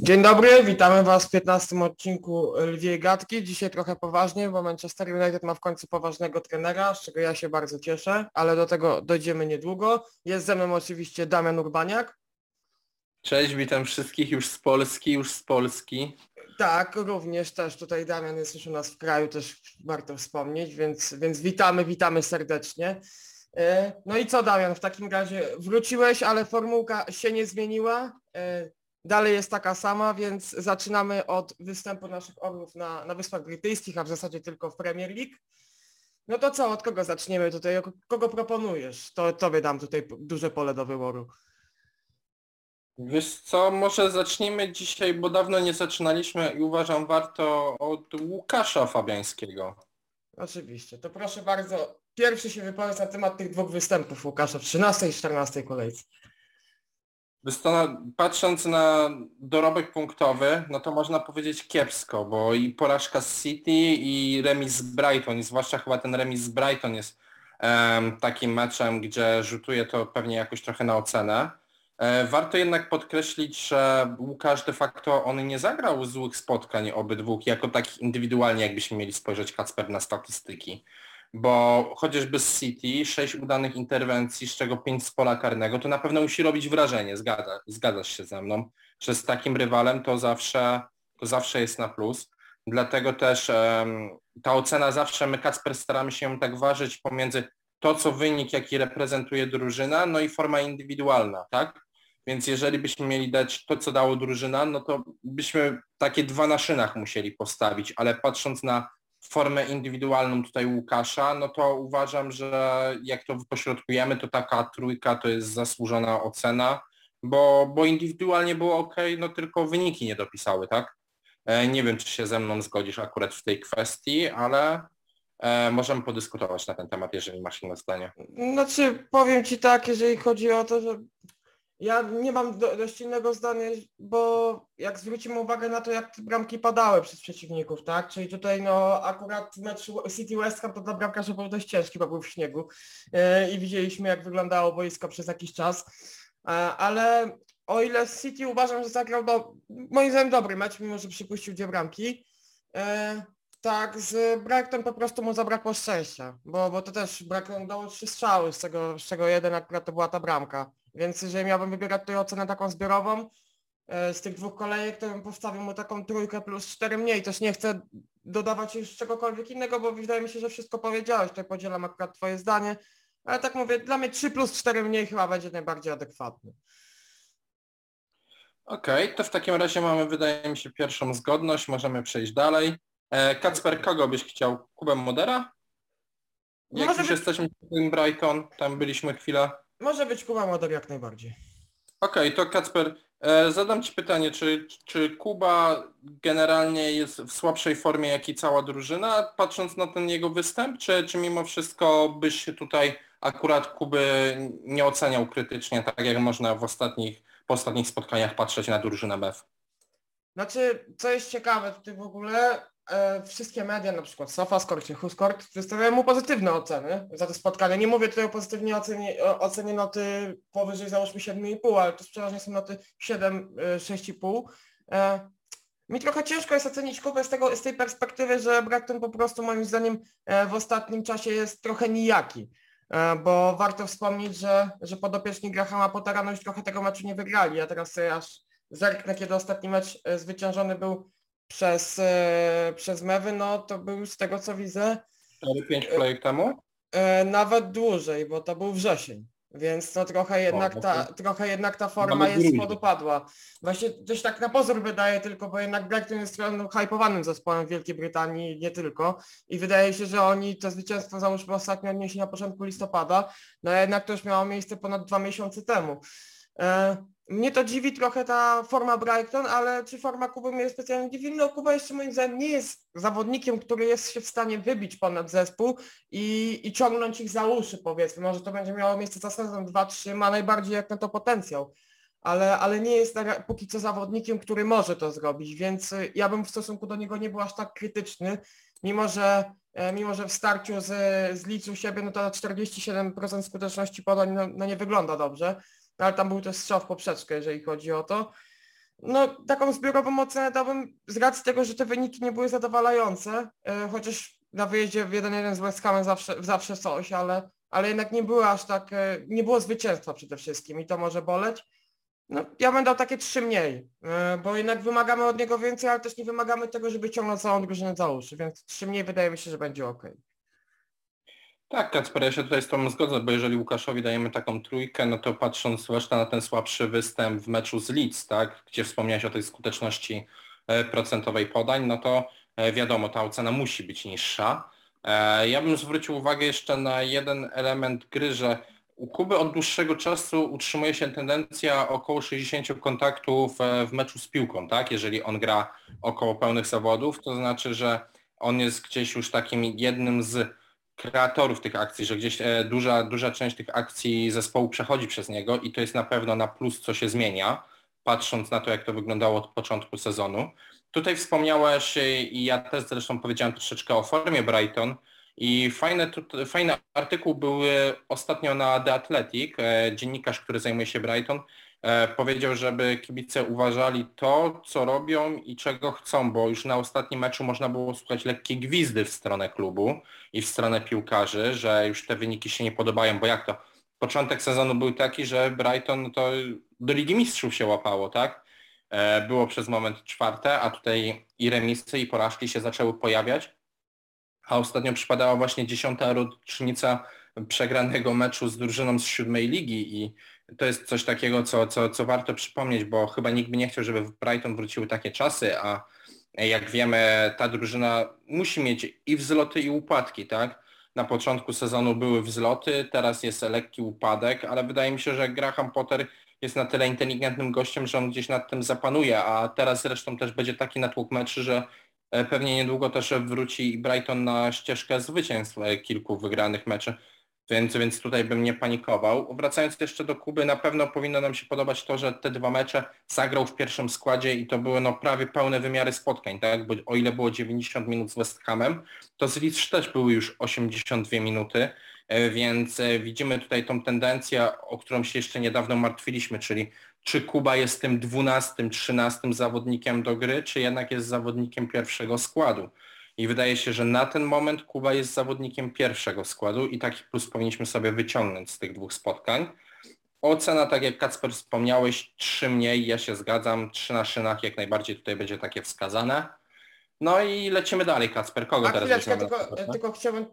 Dzień dobry, witamy Was w 15 odcinku Lwiej Gadki. Dzisiaj trochę poważnie, bo Manchester United ma w końcu poważnego trenera, z czego ja się bardzo cieszę, ale do tego dojdziemy niedługo. Jest ze mną oczywiście Damian Urbaniak. Cześć, witam wszystkich już z Polski, już z Polski. Tak, również też tutaj Damian jest już u nas w kraju, też warto wspomnieć, więc, więc witamy, witamy serdecznie. E, No i co Damian, w takim razie wróciłeś, ale formułka się nie zmieniła. Dalej jest taka sama, więc zaczynamy od występu naszych orłów na, na Wyspach Brytyjskich, a w zasadzie tylko w Premier League. No to co, od kogo zaczniemy tutaj? Kogo proponujesz? To tobie dam tutaj duże pole do wyboru. Wiesz co, może zacznijmy dzisiaj, bo dawno nie zaczynaliśmy i uważam warto od Łukasza Fabiańskiego. Oczywiście, to proszę bardzo, pierwszy się wypowiedz na temat tych dwóch występów Łukasza w 13 i 14 kolejce. Patrząc na dorobek punktowy, no to można powiedzieć kiepsko, bo i porażka z City i remis z Brighton, i zwłaszcza chyba ten remis z Brighton jest um, takim meczem, gdzie rzutuje to pewnie jakoś trochę na ocenę. E, warto jednak podkreślić, że Łukasz de facto on nie zagrał złych spotkań obydwu, jako tak indywidualnie, jakbyśmy mieli spojrzeć Kacper na statystyki bo chociażby z City, sześć udanych interwencji, z czego pięć z pola karnego, to na pewno musi robić wrażenie, zgadza, zgadzasz się ze mną, że z takim rywalem to zawsze, to zawsze jest na plus. Dlatego też um, ta ocena zawsze, my Kacper staramy się tak ważyć pomiędzy to, co wynik, jaki reprezentuje drużyna, no i forma indywidualna, tak? Więc jeżeli byśmy mieli dać to, co dało drużyna, no to byśmy takie dwa na szynach musieli postawić, ale patrząc na formę indywidualną tutaj Łukasza, no to uważam, że jak to pośrodkujemy, to taka trójka to jest zasłużona ocena, bo, bo indywidualnie było ok, no tylko wyniki nie dopisały, tak? E, nie wiem, czy się ze mną zgodzisz akurat w tej kwestii, ale e, możemy podyskutować na ten temat, jeżeli masz inne zdanie. Znaczy, powiem Ci tak, jeżeli chodzi o to, że ja nie mam do, dość innego zdania, bo jak zwrócimy uwagę na to, jak te bramki padały przez przeciwników, tak? Czyli tutaj no akurat mecz City West Ham to dla bramkarza był dość ciężki, bo był w śniegu yy, i widzieliśmy jak wyglądało boisko przez jakiś czas. Yy, ale o ile City uważam, że zagrał do, moim zdaniem dobry mecz, mimo że przypuścił dwie bramki, yy, tak, z Brighton po prostu mu zabrakło szczęścia, bo, bo to też Brighton dało trzy strzały, z czego, z czego jeden akurat to była ta bramka. Więc jeżeli miałbym wybierać tutaj ocenę taką zbiorową e, z tych dwóch kolejek, to bym postawił mu taką trójkę plus cztery mniej. Też nie chcę dodawać już czegokolwiek innego, bo wydaje mi się, że wszystko powiedziałeś. Tutaj podzielam akurat twoje zdanie. Ale tak mówię, dla mnie 3 plus 4 mniej chyba będzie najbardziej adekwatny. Okej, okay, to w takim razie mamy, wydaje mi się, pierwszą zgodność. Możemy przejść dalej. E, Kacper, kogo byś chciał? Kubę Modera? Jak Może już być... jesteśmy w tym Brighton, tam byliśmy chwilę. Może być Kuba Model jak najbardziej. Okej, to Kacper, e, zadam Ci pytanie, czy, czy Kuba generalnie jest w słabszej formie jak i cała drużyna, patrząc na ten jego występ, czy, czy mimo wszystko byś się tutaj akurat Kuby nie oceniał krytycznie, tak jak można w ostatnich, po ostatnich spotkaniach patrzeć na drużynę BEF? Znaczy, co jest ciekawe tutaj w ogóle, e, wszystkie media, na przykład SofaScore czy WhoScore, przedstawiają mu pozytywne oceny za to spotkanie. Nie mówię tutaj o pozytywnie ocenie, ocenie noty powyżej załóżmy 7,5, ale to przeważnie są noty 7, e, 6,5. E, mi trochę ciężko jest ocenić Kubę z, tego, z tej perspektywy, że Brighton po prostu moim zdaniem e, w ostatnim czasie jest trochę nijaki. E, bo warto wspomnieć, że, że podopieczni Grahama Pottera no już trochę tego meczu nie wygrali. Ja teraz sobie aż zerknę, kiedy ostatni mecz e, zwyciężony był przez, e, przez Mewy, no to był z tego co widzę 4-5 kolejek temu? E, nawet dłużej, bo to był wrzesień. Więc to trochę jednak, ta, trochę jednak ta forma jest podupadła. Właśnie coś tak na pozór wydaje tylko, bo jednak Brighton jest no, hypowanym zespołem w Wielkiej Brytanii, nie tylko. I wydaje się, że oni to zwycięstwo załóżmy ostatnio odnieśli na początku listopada, no jednak to już miało miejsce ponad dwa miesiące temu. E, mnie to dziwi trochę ta forma Brighton, ale czy forma Kuby mnie specjalnie dziwi? No Kuba jeszcze moim zdaniem nie jest zawodnikiem, który jest się w stanie wybić ponad zespół i, i ciągnąć ich za uszy powiedzmy. Może to będzie miało miejsce za sezon 2-3, ma najbardziej jak na to potencjał. Ale, ale nie jest póki co zawodnikiem, który może to zrobić, więc y, ja bym w stosunku do niego nie był aż tak krytyczny, mimo że, e, mimo że w starciu z, z Licu siebie, no to 47% skuteczności podań no, no nie wygląda dobrze, ale tam był też strzał w poprzeczkę, jeżeli chodzi o to. no taką zbiorową ocenę dałbym z racji tego, że te wyniki nie były zadowalające, e, chociaż na wyjeździe w 1-1 z West Hamem zawsze, zawsze coś, ale, ale jednak nie było aż tak, e, nie było zwycięstwa przede wszystkim i to może boleć. No, ja bym dał takie trzy mniej, e, bo jednak wymagamy od niego więcej, ale też nie wymagamy tego, żeby ciągnął całą drużynę za uszy, więc trzy mniej wydaje mi się, że będzie ok. Tak, Kacper, ja się tutaj z Tobą zgodzę, bo jeżeli Łukaszowi dajemy taką trójkę, no to patrząc zwłaszcza na ten słabszy występ w meczu z Leeds, tak, gdzie wspomniałeś o tej skuteczności e, procentowej podań, no to e, wiadomo, ta ocena musi być niższa. E, ja bym zwrócił uwagę jeszcze na jeden element gry, że u Kuby od dłuższego czasu utrzymuje się tendencja około 60 kontaktów w meczu z piłką, tak? Jeżeli on gra około pełnych zawodów, to znaczy, że on jest gdzieś już takim jednym z kreatorów tych akcji, że gdzieś e, duża, duża część tych akcji zespołu przechodzi przez niego i to jest na pewno na plus, co się zmienia, patrząc na to, jak to wyglądało od początku sezonu. Tutaj wspomniałeś e, i ja też zresztą powiedziałem troszeczkę o formie Brighton i fajny, fajny artykuł był ostatnio na The Athletic, e, dziennikarz, który zajmuje się Brighton, E, powiedział, żeby kibice uważali to, co robią i czego chcą, bo już na ostatnim meczu można było słuchać lekkie gwizdy w stronę klubu i w stronę piłkarzy, że już te wyniki się nie podobają, bo jak to? Początek sezonu był taki, że Brighton to do Ligi Mistrzów się łapało, tak? E, było przez moment czwarte, a tutaj i remisy, i porażki się zaczęły pojawiać, a ostatnio przypadała właśnie dziesiąta rocznica przegranego meczu z drużyną z siódmej ligi i to jest coś takiego, co, co, co warto przypomnieć, bo chyba nikt by nie chciał, żeby w Brighton wróciły takie czasy, a jak wiemy, ta drużyna musi mieć i wzloty, i upadki, tak? Na początku sezonu były wzloty, teraz jest lekki upadek, ale wydaje mi się, że Graham Potter jest na tyle inteligentnym gościem, że on gdzieś nad tym zapanuje, a teraz zresztą też będzie taki natłok meczy, że e, pewnie niedługo też wróci Brighton na ścieżkę zwycięstw e, kilku wygranych meczy. Więc, więc tutaj bym nie panikował. Wracając jeszcze do Kuby, na pewno powinno nam się podobać to, że te dwa mecze zagrał w pierwszym składzie i to były no prawie pełne wymiary spotkań, tak? Bo o ile było 90 minut z West Hamem, to z Leeds też były już 82 minuty, e, więc e, widzimy tutaj tą tendencję, o którą się jeszcze niedawno martwiliśmy, czyli czy Kuba jest tym 12, 13 zawodnikiem do gry, czy jednak jest zawodnikiem pierwszego składu. I wydaje się, że na ten moment Kuba jest zawodnikiem pierwszego składu i taki plus powinniśmy sobie wyciągnąć z tych dwóch spotkań. Ocena, tak jak Kacper wspomniałeś, trzy mniej, ja się zgadzam, trzy na szynach jak najbardziej tutaj będzie takie wskazane. No i lecimy dalej, Kacper. Kogo A teraz chwileczkę, tylko, tylko chciałbym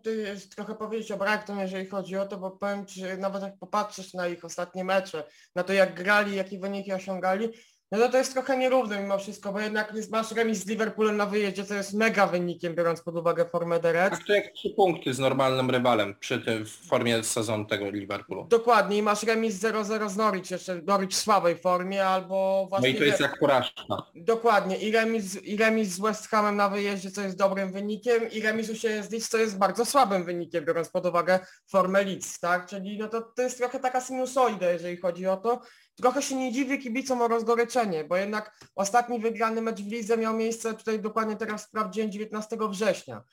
trochę powiedzieć o Brighton, jeżeli chodzi o to, bo powiem Ci, nawet jak popatrzysz na ich ostatnie mecze, na to jak grali, jakie wyniki osiągali, no to to jest trochę nierówne mimo wszystko, bo jednak masz remis z Liverpoolem na wyjeździe, co jest mega wynikiem, biorąc pod uwagę formę The Reds. Tak to jak trzy punkty z normalnym rywalem przy tym w formie sezonu tego Liverpoolu. Dokładnie i masz remis 0-0 z Norwich, jeszcze Norwich w słabej formie, albo właśnie... No i to jest jak porażka. Dokładnie i remis, i remis z West Hamem na wyjeździe, co jest dobrym wynikiem i remis u siebie z Leeds, co jest bardzo słabym wynikiem, biorąc pod uwagę formę Leeds, tak? Czyli no to, to jest trochę taka sinusoida, jeżeli chodzi o to. Trochę się nie dziwię kibicom o rozgoryczenie, bo jednak ostatni wygrany mecz w Lidze miał miejsce tutaj dokładnie teraz sprawdziłem 19 września.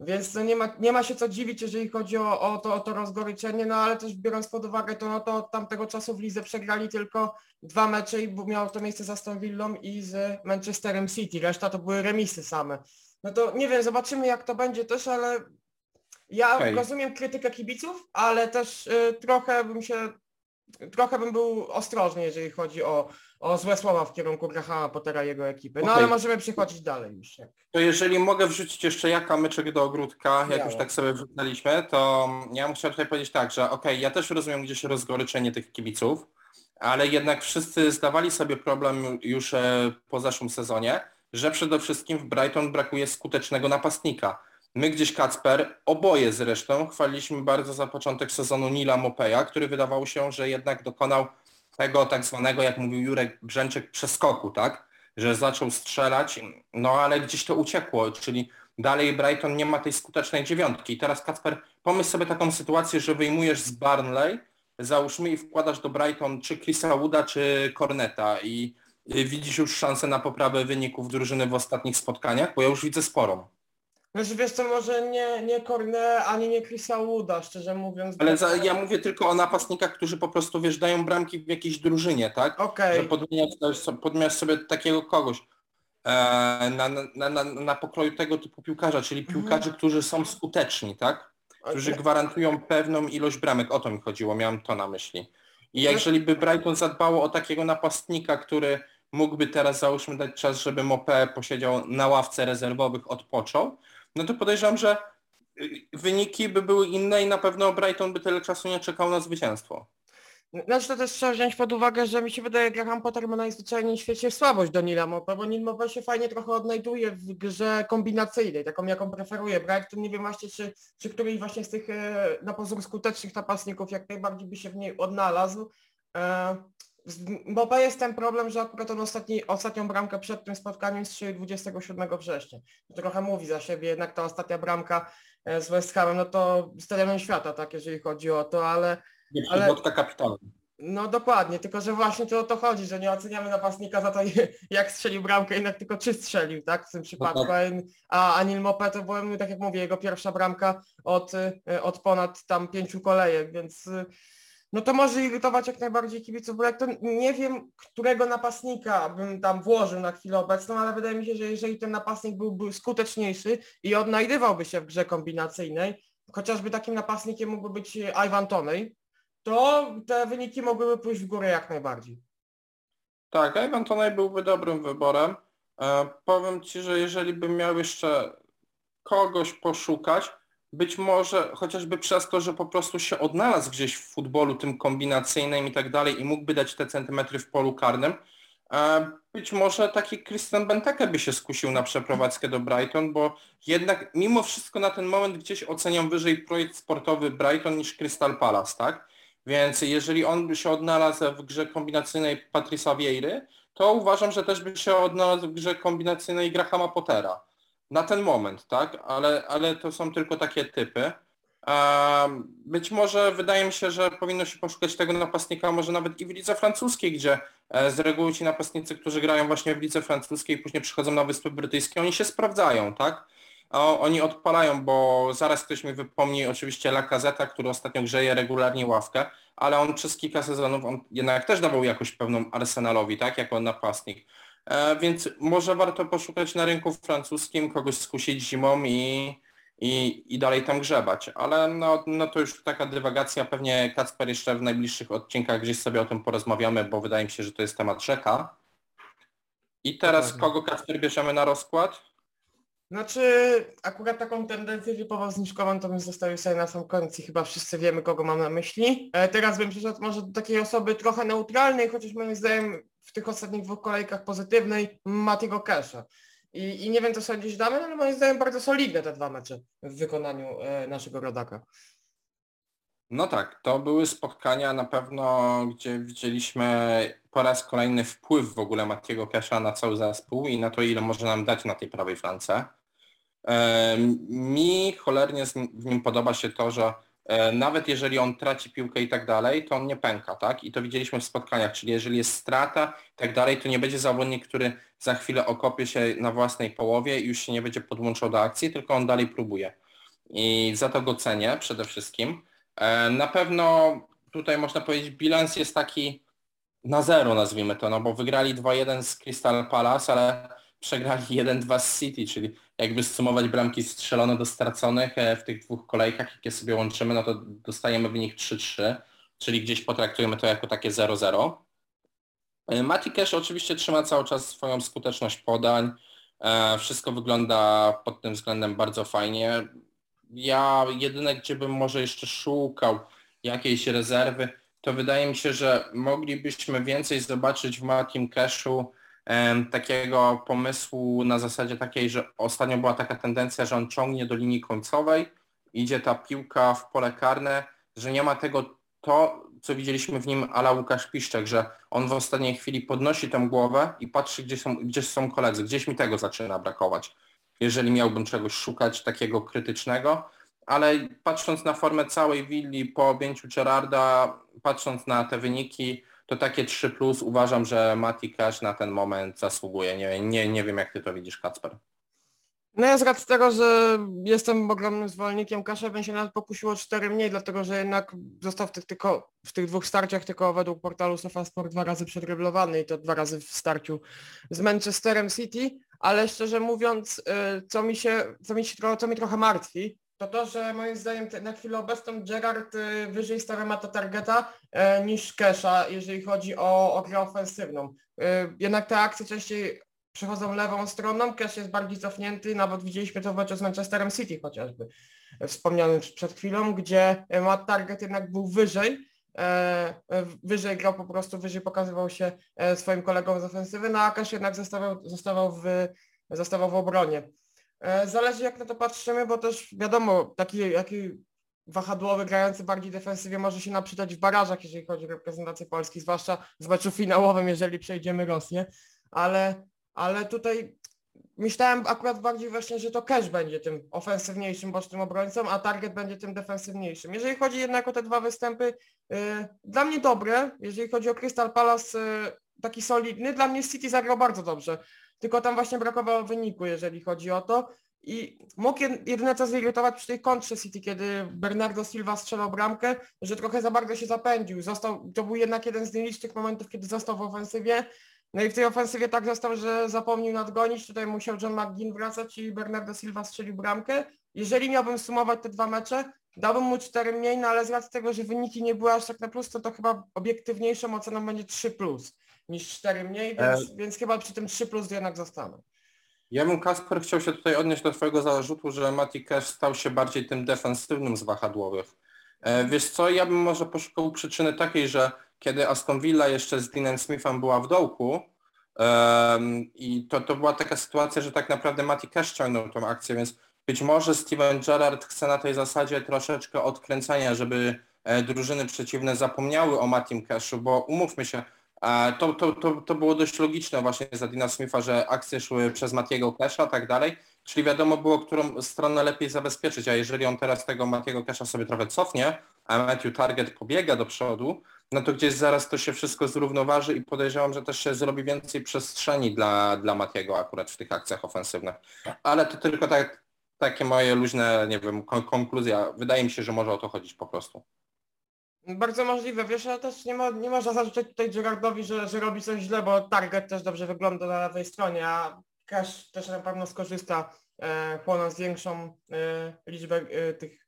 Więc no nie, ma, nie ma się co dziwić, jeżeli chodzi o, o, to, o to rozgoryczenie, no ale też biorąc pod uwagę to, no to od tamtego czasu w Lidze przegrali tylko dwa mecze i miało to miejsce z Aston Villą i z Manchesterem City. Reszta to były remisy same. No to nie wiem, zobaczymy jak to będzie też, ale ja rozumiem krytykę kibiców, ale też y, trochę bym się trochę bym był ostrożny, jeżeli chodzi o, o złe słowa w kierunku Grahama Pottera i jego ekipy. No ale możemy przechodzić dalej już. To jeżeli mogę wrzucić jeszcze ja kamyczek do ogródka, jak już tak sobie wrzucaliśmy, to ja muszę tutaj powiedzieć tak, że okej, ja też rozumiem gdzieś rozgoryczenie tych kibiców, ale jednak wszyscy zdawali sobie problem już e, po zeszłym sezonie, że przede wszystkim w Brighton brakuje skutecznego napastnika My gdzieś Kacper, oboje zresztą, chwaliliśmy bardzo za początek sezonu Nila Mopeja, który wydawało się, że jednak dokonał tego tak zwanego, jak mówił Jurek Brzęczek, przeskoku, tak? Że zaczął strzelać, no ale gdzieś to uciekło, czyli dalej Brighton nie ma tej skutecznej dziewiątki. I teraz Kacper, pomyśl sobie taką sytuację, że wyjmujesz z Barnley, załóżmy i wkładasz do Brighton czy Chrisa Wooda, czy Corneta i widzisz już szansę na poprawę wyników drużyny w ostatnich spotkaniach, bo ja już widzę sporą. Znaczy wiesz co, może nie, nie Cornet, ani nie Chrisa Wooda, szczerze mówiąc. Ale za, ja mówię tylko o napastnikach, którzy po prostu, wiesz, dają bramki w jakiejś drużynie, tak? Okej, Że podmieniasz, sobie- podmieniasz sobie takiego kogoś e, na, na, na, na pokroju tego typu piłkarza, czyli Mhm. piłkarzy, którzy są skuteczni, tak? Którzy gwarantują pewną ilość bramek. O to mi chodziło, miałem to na myśli. I jeżeli by Brighton zadbało o takiego napastnika, który mógłby teraz załóżmy dać czas, żeby Mopé posiedział na ławce rezerwowych, odpoczął, no to podejrzewam, że y, wyniki by były inne i na pewno Brighton by tyle czasu nie czekał na zwycięstwo. Znaczy to też trzeba wziąć pod uwagę, że mi się wydaje, Graham Potter ma najzwyczajniej w świecie słabość do Nila Mopé, bo Nil Mopé się fajnie trochę odnajduje w grze kombinacyjnej, taką jaką preferuje Brighton. Nie wiem właśnie, czy, czy któryś właśnie z tych e, na pozór skutecznych napastników jak najbardziej by się w niej odnalazł. E, z Mopé jest ten problem, że akurat on ostatni, ostatnią bramkę przed tym spotkaniem strzelił 27 września. To trochę mówi za siebie, jednak ta ostatnia bramka e, z West Hamem, no to stadion świata, tak, jeżeli chodzi o to, ale Ale- Przywodka kapitana. no dokładnie, tylko że właśnie to o to chodzi, że nie oceniamy napastnika za to, jak strzelił bramkę, jednak tylko czy strzelił, tak? W tym przypadku. tak. A Anil Mopé to była, tak jak mówię, jego pierwsza bramka od, y, od ponad tam pięciu kolejek, więc y, no to może irytować jak najbardziej kibiców, bo jak to nie wiem, którego napastnika bym tam włożył na chwilę obecną, ale wydaje mi się, że jeżeli ten napastnik byłby skuteczniejszy i odnajdywałby się w grze kombinacyjnej, chociażby takim napastnikiem mógłby być Ivan Toney, to te wyniki mogłyby pójść w górę jak najbardziej. Tak, Ivan Toney byłby dobrym wyborem. E, powiem Ci, że jeżeli bym miał jeszcze kogoś poszukać, być może chociażby przez to, że po prostu się odnalazł gdzieś w futbolu tym kombinacyjnym i tak dalej i mógłby dać te centymetry w polu karnym, e, być może taki Christian Benteke by się skusił na przeprowadzkę do Brighton, bo jednak mimo wszystko na ten moment gdzieś oceniam wyżej projekt sportowy Brighton niż Crystal Palace, tak? Więc jeżeli on by się odnalazł w grze kombinacyjnej Patrisa Vieiry, to uważam, że też by się odnalazł w grze kombinacyjnej Grahama Pottera. Na ten moment, tak? Ale, ale to są tylko takie typy. Być może wydaje mi się, że powinno się poszukać tego napastnika może nawet i w lidze francuskiej, gdzie e, z reguły ci napastnicy, którzy grają właśnie w lidze francuskiej później przychodzą na Wyspy Brytyjskie, oni się sprawdzają, tak? Oni odpalają, bo zaraz ktoś mi wypomni oczywiście Lacazeta, który ostatnio grzeje regularnie ławkę, ale on przez kilka sezonów on jednak też dawał jakoś pewną Arsenalowi, tak, jako napastnik. E, więc może warto poszukać na rynku francuskim, kogoś skusić zimą i, i, i dalej tam grzebać. Ale no, no to już taka dywagacja, pewnie Kacper jeszcze w najbliższych odcinkach gdzieś sobie o tym porozmawiamy, bo wydaje mi się, że to jest temat rzeka. I teraz kogo Kacper bierzemy na rozkład? Znaczy, akurat taką tendencję typowo zniżkową to bym zostawił sobie na sam koniec i chyba wszyscy wiemy, kogo mam na myśli. E, teraz bym przyszedł może do takiej osoby trochę neutralnej, chociaż moim zdaniem w tych ostatnich dwóch kolejkach pozytywnej, Matiego Kesha. I, I nie wiem, co sądzisz, Damian, ale moim zdaniem bardzo solidne te dwa mecze w wykonaniu e, naszego rodaka. No tak, to były spotkania na pewno, gdzie widzieliśmy po raz kolejny wpływ w ogóle Matiego Kesha na cały zespół i na to, ile może nam dać na tej prawej flance. Mi cholernie w nim podoba się to, że nawet jeżeli on traci piłkę i tak dalej, to on nie pęka, tak? I to widzieliśmy w spotkaniach, czyli jeżeli jest strata i tak dalej, to nie będzie zawodnik, który za chwilę okopie się na własnej połowie i już się nie będzie podłączał do akcji, tylko on dalej próbuje. I za to go cenię przede wszystkim. E, Na pewno tutaj można powiedzieć bilans jest taki na zero nazwijmy to, no bo wygrali 2-1 z Crystal Palace, ale przegrali 1-2 z City, czyli jakby sumować bramki strzelone do straconych e, w tych dwóch kolejkach, jakie sobie łączymy, no to dostajemy wynik 3-3, czyli gdzieś potraktujemy to jako takie 0-0. E, Mati Cash oczywiście trzyma cały czas swoją skuteczność podań. E, Wszystko wygląda pod tym względem bardzo fajnie. Ja jedyne, gdzie bym może jeszcze szukał jakiejś rezerwy, to wydaje mi się, że moglibyśmy więcej zobaczyć w Matim Cashu takiego pomysłu na zasadzie takiej, że ostatnio była taka tendencja, że on ciągnie do linii końcowej, idzie ta piłka w pole karne, że nie ma tego to, co widzieliśmy w nim ala Łukasz Piszczek, że on w ostatniej chwili podnosi tę głowę i patrzy, gdzie są, gdzie są koledzy. Gdzieś mi tego zaczyna brakować, jeżeli miałbym czegoś szukać takiego krytycznego. Ale patrząc na formę całej willi po objęciu Gerarda, patrząc na te wyniki, to takie 3 plus uważam, że Mati Cash na ten moment zasługuje. Nie, nie, nie wiem jak ty to widzisz, Kacper. No ja z racji tego, że jestem ogromnym zwolennikiem Kasza, bym się nawet pokusił o cztery mniej, dlatego że jednak został w tych, tylko, w tych dwóch starciach tylko według portalu SofaSport dwa razy przedreblowany i to dwa razy w starciu z Manchesterem City, ale szczerze mówiąc, y, co mi się, co mi, się, co mi trochę martwi, to to, że moim zdaniem na chwilę obecną Gerard y, wyżej stawia ma to targeta e, niż Kesha, jeżeli chodzi o, o grę ofensywną. Y, jednak te akcje częściej przechodzą lewą stroną, Cash jest bardziej cofnięty, nawet widzieliśmy to w meczu z Manchesterem City chociażby, e, wspomnianym przed chwilą, gdzie e, Matt Target jednak był wyżej, e, wyżej grał po prostu, wyżej pokazywał się swoim kolegom z ofensywy, no a Cash jednak zostawał, zostawał, w, zostawał w obronie. Zależy jak na to patrzymy, bo też wiadomo, taki, taki wahadłowy grający bardziej defensywnie może się nam przydać w barażach, jeżeli chodzi o reprezentację Polski, zwłaszcza w meczu finałowym, jeżeli przejdziemy Rosję, ale ale tutaj myślałem akurat bardziej właśnie, że to Cash będzie tym ofensywniejszym bocznym obrońcą, a Target będzie tym defensywniejszym. Jeżeli chodzi jednak o te dwa występy, yy, dla mnie dobre, jeżeli chodzi o Crystal Palace, yy, taki solidny, dla mnie City zagrał bardzo dobrze, tylko tam właśnie brakowało wyniku, jeżeli chodzi o to. I mógł jedyne co zirytować przy tej kontrze City, kiedy Bernardo Silva strzelał bramkę, że trochę za bardzo się zapędził. Został, to był jednak jeden z nielicznych momentów, kiedy został w ofensywie no i w tej ofensywie tak został, że zapomniał nadgonić, tutaj musiał John McGinn wracać i Bernardo Silva strzelił bramkę. Jeżeli miałbym sumować te dwa mecze, dałbym mu 4 mniej, no ale z racji tego, że wyniki nie były aż tak na plus, to to chyba obiektywniejszą oceną będzie 3 plus niż 4 mniej, więc, e... więc chyba przy tym 3 plus jednak zostanę. Ja bym Kasper chciał się tutaj odnieść do twojego zarzutu, że Mati Cash stał się bardziej tym defensywnym z wahadłowych. E, wiesz co, ja bym może poszukał przyczyny takiej, że kiedy Aston Villa jeszcze z Deanem Smithem była w dołku um, i to, to była taka sytuacja, że tak naprawdę Mati Cash ciągnął tą akcję, więc być może Steven Gerrard chce na tej zasadzie troszeczkę odkręcania, żeby e, drużyny przeciwne zapomniały o Matim Cashu, bo umówmy się, e, to, to, to, to było dość logiczne właśnie za Dina Smitha, że akcje szły przez Matiego Casha i tak dalej, czyli wiadomo było, którą stronę lepiej zabezpieczyć, a jeżeli on teraz tego Matiego Casha sobie trochę cofnie, a Matthew Target pobiega do przodu, no to gdzieś zaraz to się wszystko zrównoważy i podejrzewam, że też się zrobi więcej przestrzeni dla, dla Matiego akurat w tych akcjach ofensywnych. Ale to tylko tak, takie moje luźne, nie wiem, konkluzja. Wydaje mi się, że może o to chodzić po prostu. Bardzo możliwe, wiesz, ale też nie, ma, nie można zarzucić tutaj Gerardowi, że, że robi coś źle, bo target też dobrze wygląda na lewej stronie, a Cash też na pewno skorzysta e, płonąc większą e, liczbę e, tych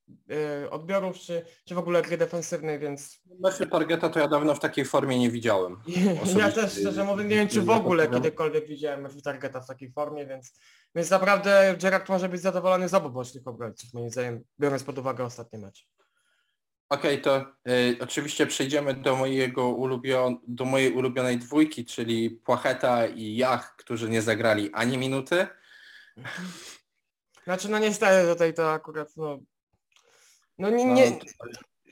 Y, odbiorów, czy, czy w ogóle gry defensywnej, więc... Meczu Targeta to ja dawno w takiej formie nie widziałem. ja też szczerze mówiąc nie wiem, czy w ogóle kiedykolwiek widziałem Targeta w takiej formie, więc, więc naprawdę Gerard może być zadowolony z obu bocznych obrońców, moim zdaniem, biorąc pod uwagę ostatni mecz. Okej, okay, to y, oczywiście przejdziemy do mojego ulubion do mojej ulubionej dwójki, czyli Płacheta i Jach, którzy nie zagrali ani minuty. Znaczy no niestety tutaj to akurat no, no nie, nie, no,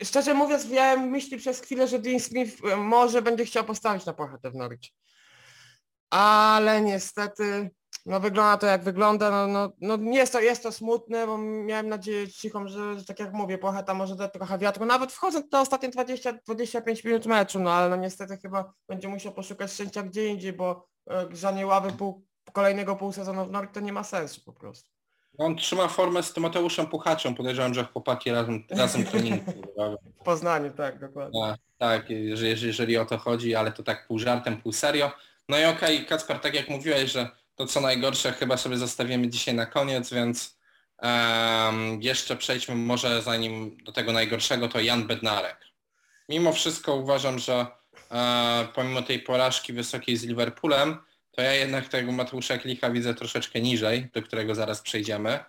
szczerze mówiąc miałem myśli przez chwilę, że Dean Smith e, może będzie chciał postawić na płachetę w Norwich. Ale niestety, no wygląda to jak wygląda, no, no, no jest, to, jest to smutne, bo miałem nadzieję cichą, że, że tak jak mówię, płacheta może dać trochę wiatru, nawet wchodząc te ostatnie 20-25 minut meczu, no ale no niestety chyba będzie musiał poszukać szczęścia gdzie indziej, bo e, grzanie ławy pół, kolejnego półsezonu w Norwich to nie ma sensu po prostu. On trzyma formę z Tymateuszem Puchaczem. Podejrzewam, że chłopaki razem, razem treningu. W Poznaniu, tak, dokładnie. A, tak, jeżeli, jeżeli o to chodzi, ale to tak pół żartem, pół serio. No i okej, okay, Kacper, tak jak mówiłeś, że to co najgorsze chyba sobie zostawimy dzisiaj na koniec, więc um, jeszcze przejdźmy może zanim do tego najgorszego, to Jan Bednarek. Mimo wszystko uważam, że e, pomimo tej porażki wysokiej z Liverpoolem, to ja jednak tego Mateusza Klicha widzę troszeczkę niżej, do którego zaraz przejdziemy.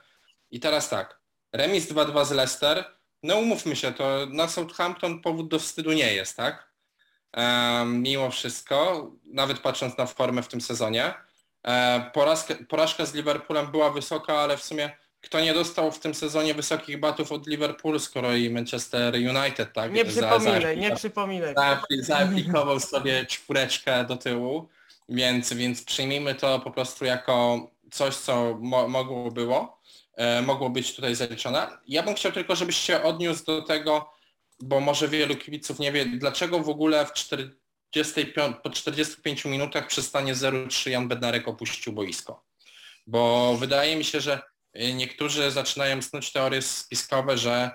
I teraz tak, remis 2-2 z Leicester, no umówmy się, to na Southampton powód do wstydu nie jest, tak? Mimo wszystko, nawet patrząc na formę w tym sezonie. E, porażka, porażka z Liverpoolem była wysoka, ale w sumie kto nie dostał w tym sezonie wysokich batów od Liverpoolu, skoro i Manchester United, tak? Nie przypominaj, nie przypominaj. Zaaplikował sobie czwóreczkę do tyłu. Więc, więc przyjmijmy to po prostu jako coś, co mo mogło było, e, mogło być tutaj zaliczone. Ja bym chciał tylko, żebyś się odniósł do tego, bo może wielu kibiców nie wie, dlaczego w ogóle w 45, po 45 minutach przy stanie 0-3 Jan Bednarek opuścił boisko. Bo wydaje mi się, że y, niektórzy zaczynają snuć teorie spiskowe, że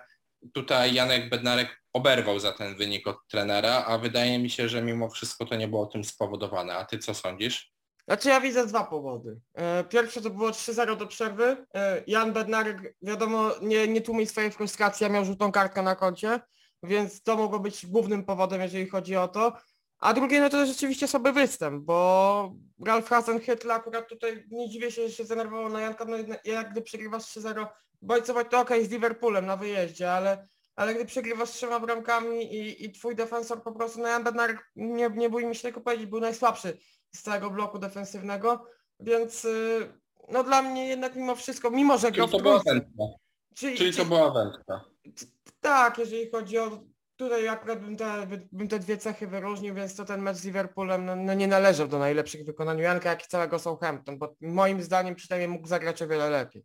tutaj Janek Bednarek oberwał za ten wynik od trenera, a wydaje mi się, że mimo wszystko to nie było tym spowodowane. A ty co sądzisz? Znaczy ja widzę dwa powody. E, Pierwsze to było 3-0 do przerwy. E, Jan Bednarek, wiadomo, nie, nie tłumił swojej frustracji, a miał żółtą kartkę na koncie, więc to mogło być głównym powodem, jeżeli chodzi o to. A drugie, no to rzeczywiście sobie występ, bo Ralf Hasenhüttl akurat tutaj nie dziwię się, że się zdenerwował na Janka, no jak gdy przegrywasz 3-0, bojcować to okej z Liverpoolem na wyjeździe, ale, ale gdy przegrywasz trzema bramkami i, i twój defensor po prostu, no Jan Bednarek, nie, nie bój mi się tego powiedzieć, był najsłabszy z całego bloku defensywnego, więc y, no dla mnie jednak mimo wszystko, mimo że grał Czyli to była wędka. czyli, Czyli to była wędka. tak, jeżeli chodzi o tutaj akurat bym te, bym te dwie cechy wyróżnił, więc to ten mecz z Liverpoolem no, no nie należał do najlepszych w wykonaniu Janka, jak i całego Southampton, bo moim zdaniem przynajmniej mógł zagrać o wiele lepiej.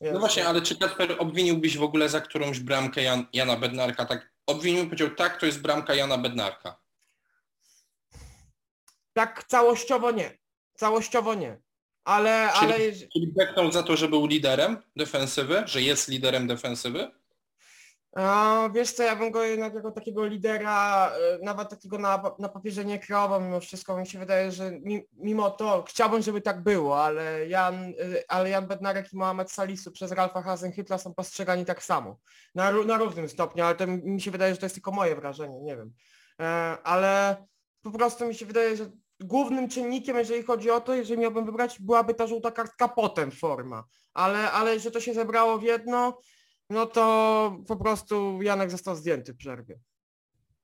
Więc, No właśnie, ale czy Kasper obwiniłbyś w ogóle za którąś bramkę Jan, Jana Bednarka? Tak obwinił i powiedział, tak, to jest bramka Jana Bednarka. Tak całościowo nie. Całościowo nie. Ale, Czyli- ale Czyli za to, że był liderem defensywy, że jest liderem defensywy? Wiesz co, ja bym go jednak jako takiego lidera, e, nawet takiego na, na papierze nie kreował mimo wszystko. Mi się wydaje, że mi, mimo to chciałbym, żeby tak było, ale Jan, e, ale Jan Bednarek i Mohamed Salisu przez Ralfa Hasenhüttla są postrzegani tak samo. Na, na równym stopniu, ale to mi mi się wydaje, że to jest tylko moje wrażenie, nie wiem. E, ale po prostu mi się wydaje, że głównym czynnikiem, jeżeli chodzi o to, jeżeli miałbym wybrać, byłaby ta żółta kartka potem forma. Ale, ale że to się zebrało w jedno, no to po prostu Janek został zdjęty w przerwie.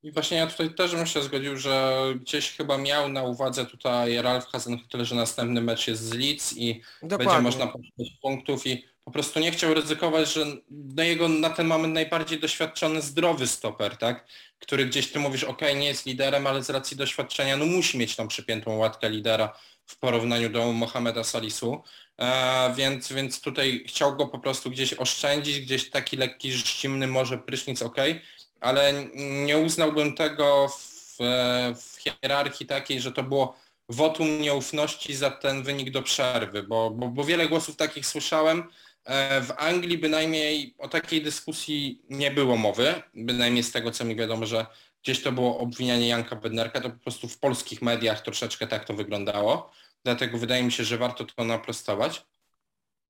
I właśnie ja tutaj też bym się zgodził, że gdzieś chyba miał na uwadze tutaj Ralf Hasenhüttl, że następny mecz jest z Leeds i będzie Dokładnie. można poszukać punktów i po prostu nie chciał ryzykować, że na jego na ten moment najbardziej doświadczony, zdrowy stoper, tak? Który gdzieś ty mówisz, ok, nie jest liderem, ale z racji doświadczenia no musi mieć tą przypiętą łatkę lidera w porównaniu do Mohameda Salisu. E, więc, więc tutaj chciał go po prostu gdzieś oszczędzić, gdzieś taki lekki, zimny może prysznic, ok, ale nie uznałbym tego w, w hierarchii takiej, że to było wotum nieufności za ten wynik do przerwy, bo, bo, bo wiele głosów takich słyszałem. E, W Anglii bynajmniej o takiej dyskusji nie było mowy, bynajmniej z tego co mi wiadomo, że gdzieś to było obwinianie Janka Bednarka, to po prostu w polskich mediach troszeczkę tak to wyglądało, dlatego wydaje mi się, że warto to naprostować.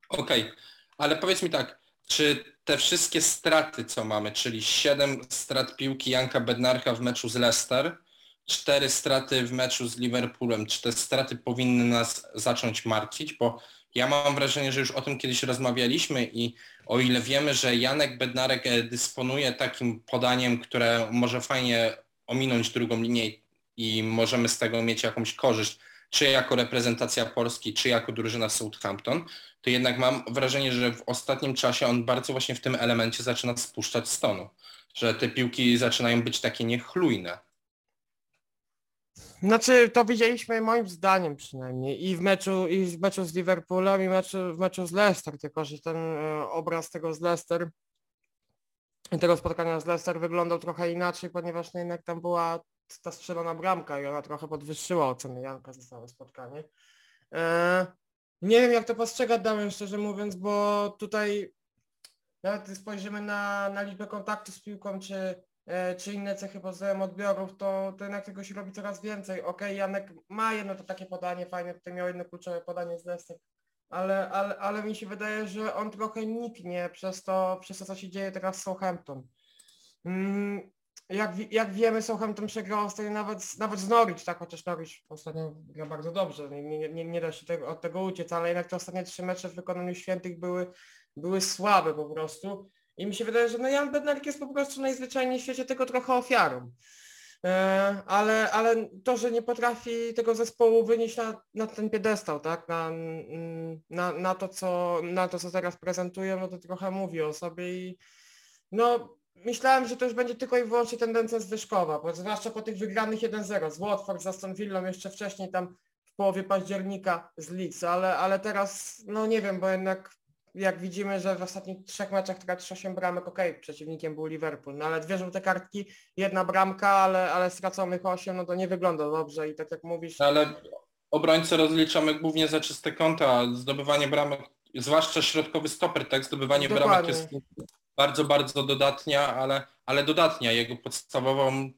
Okej, ale powiedz mi tak, czy te wszystkie straty, co mamy, czyli 7 strat piłki Janka Bednarka w meczu z Leicester, cztery straty w meczu z Liverpoolem, czy te straty powinny nas zacząć martwić? Bo ja mam wrażenie, że już o tym kiedyś rozmawialiśmy i o ile wiemy, że Janek Bednarek e, dysponuje takim podaniem, które może fajnie ominąć drugą linię i możemy z tego mieć jakąś korzyść, czy jako reprezentacja Polski, czy jako drużyna Southampton, to jednak mam wrażenie, że w ostatnim czasie on bardzo właśnie w tym elemencie zaczyna spuszczać stonu. Że te piłki zaczynają być takie niechlujne. Znaczy to widzieliśmy moim zdaniem przynajmniej i w meczu, i w meczu z Liverpoolem i meczu, w meczu z Leicester, tylko że ten e, obraz tego z Leicester tego spotkania z Leicester wyglądał trochę inaczej, ponieważ no jednak tam była ta strzelona bramka i ona trochę podwyższyła oceny Janka za całe spotkanie. E, nie wiem jak to postrzegać Damian, szczerze mówiąc, bo tutaj nawet spojrzymy na, na liczbę kontaktu z piłką, czy, czy inne cechy pod względem odbiorów, to, to jednak tego się robi coraz więcej. Okej, Janek ma jedno to takie podanie fajne, tutaj miał jedno kluczowe podanie z Leicester, ale, ale, ale mi się wydaje, że on trochę niknie przez to, przez to co się dzieje teraz z Southampton. Mm, jak, jak wiemy, Southampton przegrał ostatnio nawet, nawet z Norwich, tak, chociaż Norwich ostatnio gra bardzo dobrze, nie, nie, nie da się tego, od tego uciec, ale jednak te ostatnie trzy mecze w wykonaniu świętych były, były słabe po prostu. I mi się wydaje, że no Jan Bednarek jest po prostu najzwyczajniej w świecie tego trochę ofiarą. E, ale, ale to, że nie potrafi tego zespołu wynieść na, na ten piedestał, tak, na, na, na, to, co, na to, co teraz prezentują, no to trochę mówi o sobie i no myślałem, że to już będzie tylko i wyłącznie tendencja zwyżkowa, bo zwłaszcza po tych wygranych 1-0 z Watford, z Aston Villą, jeszcze wcześniej tam w połowie października z Leeds, ale, ale teraz, no nie wiem, bo jednak jak widzimy, że w ostatnich trzech meczach tracisz 8 bramek, okej, przeciwnikiem był Liverpool, no ale dwie żółte kartki, jedna bramka, ale, ale straconych 8, no to nie wygląda dobrze i tak jak mówisz, Ale obrońcę rozliczamy głównie za czyste konta, zdobywanie bramek zwłaszcza środkowy stoper, tak, zdobywanie Dokładnie. bramek jest bardzo, bardzo dodatnia, ale, ale dodatnia. Jego podstawową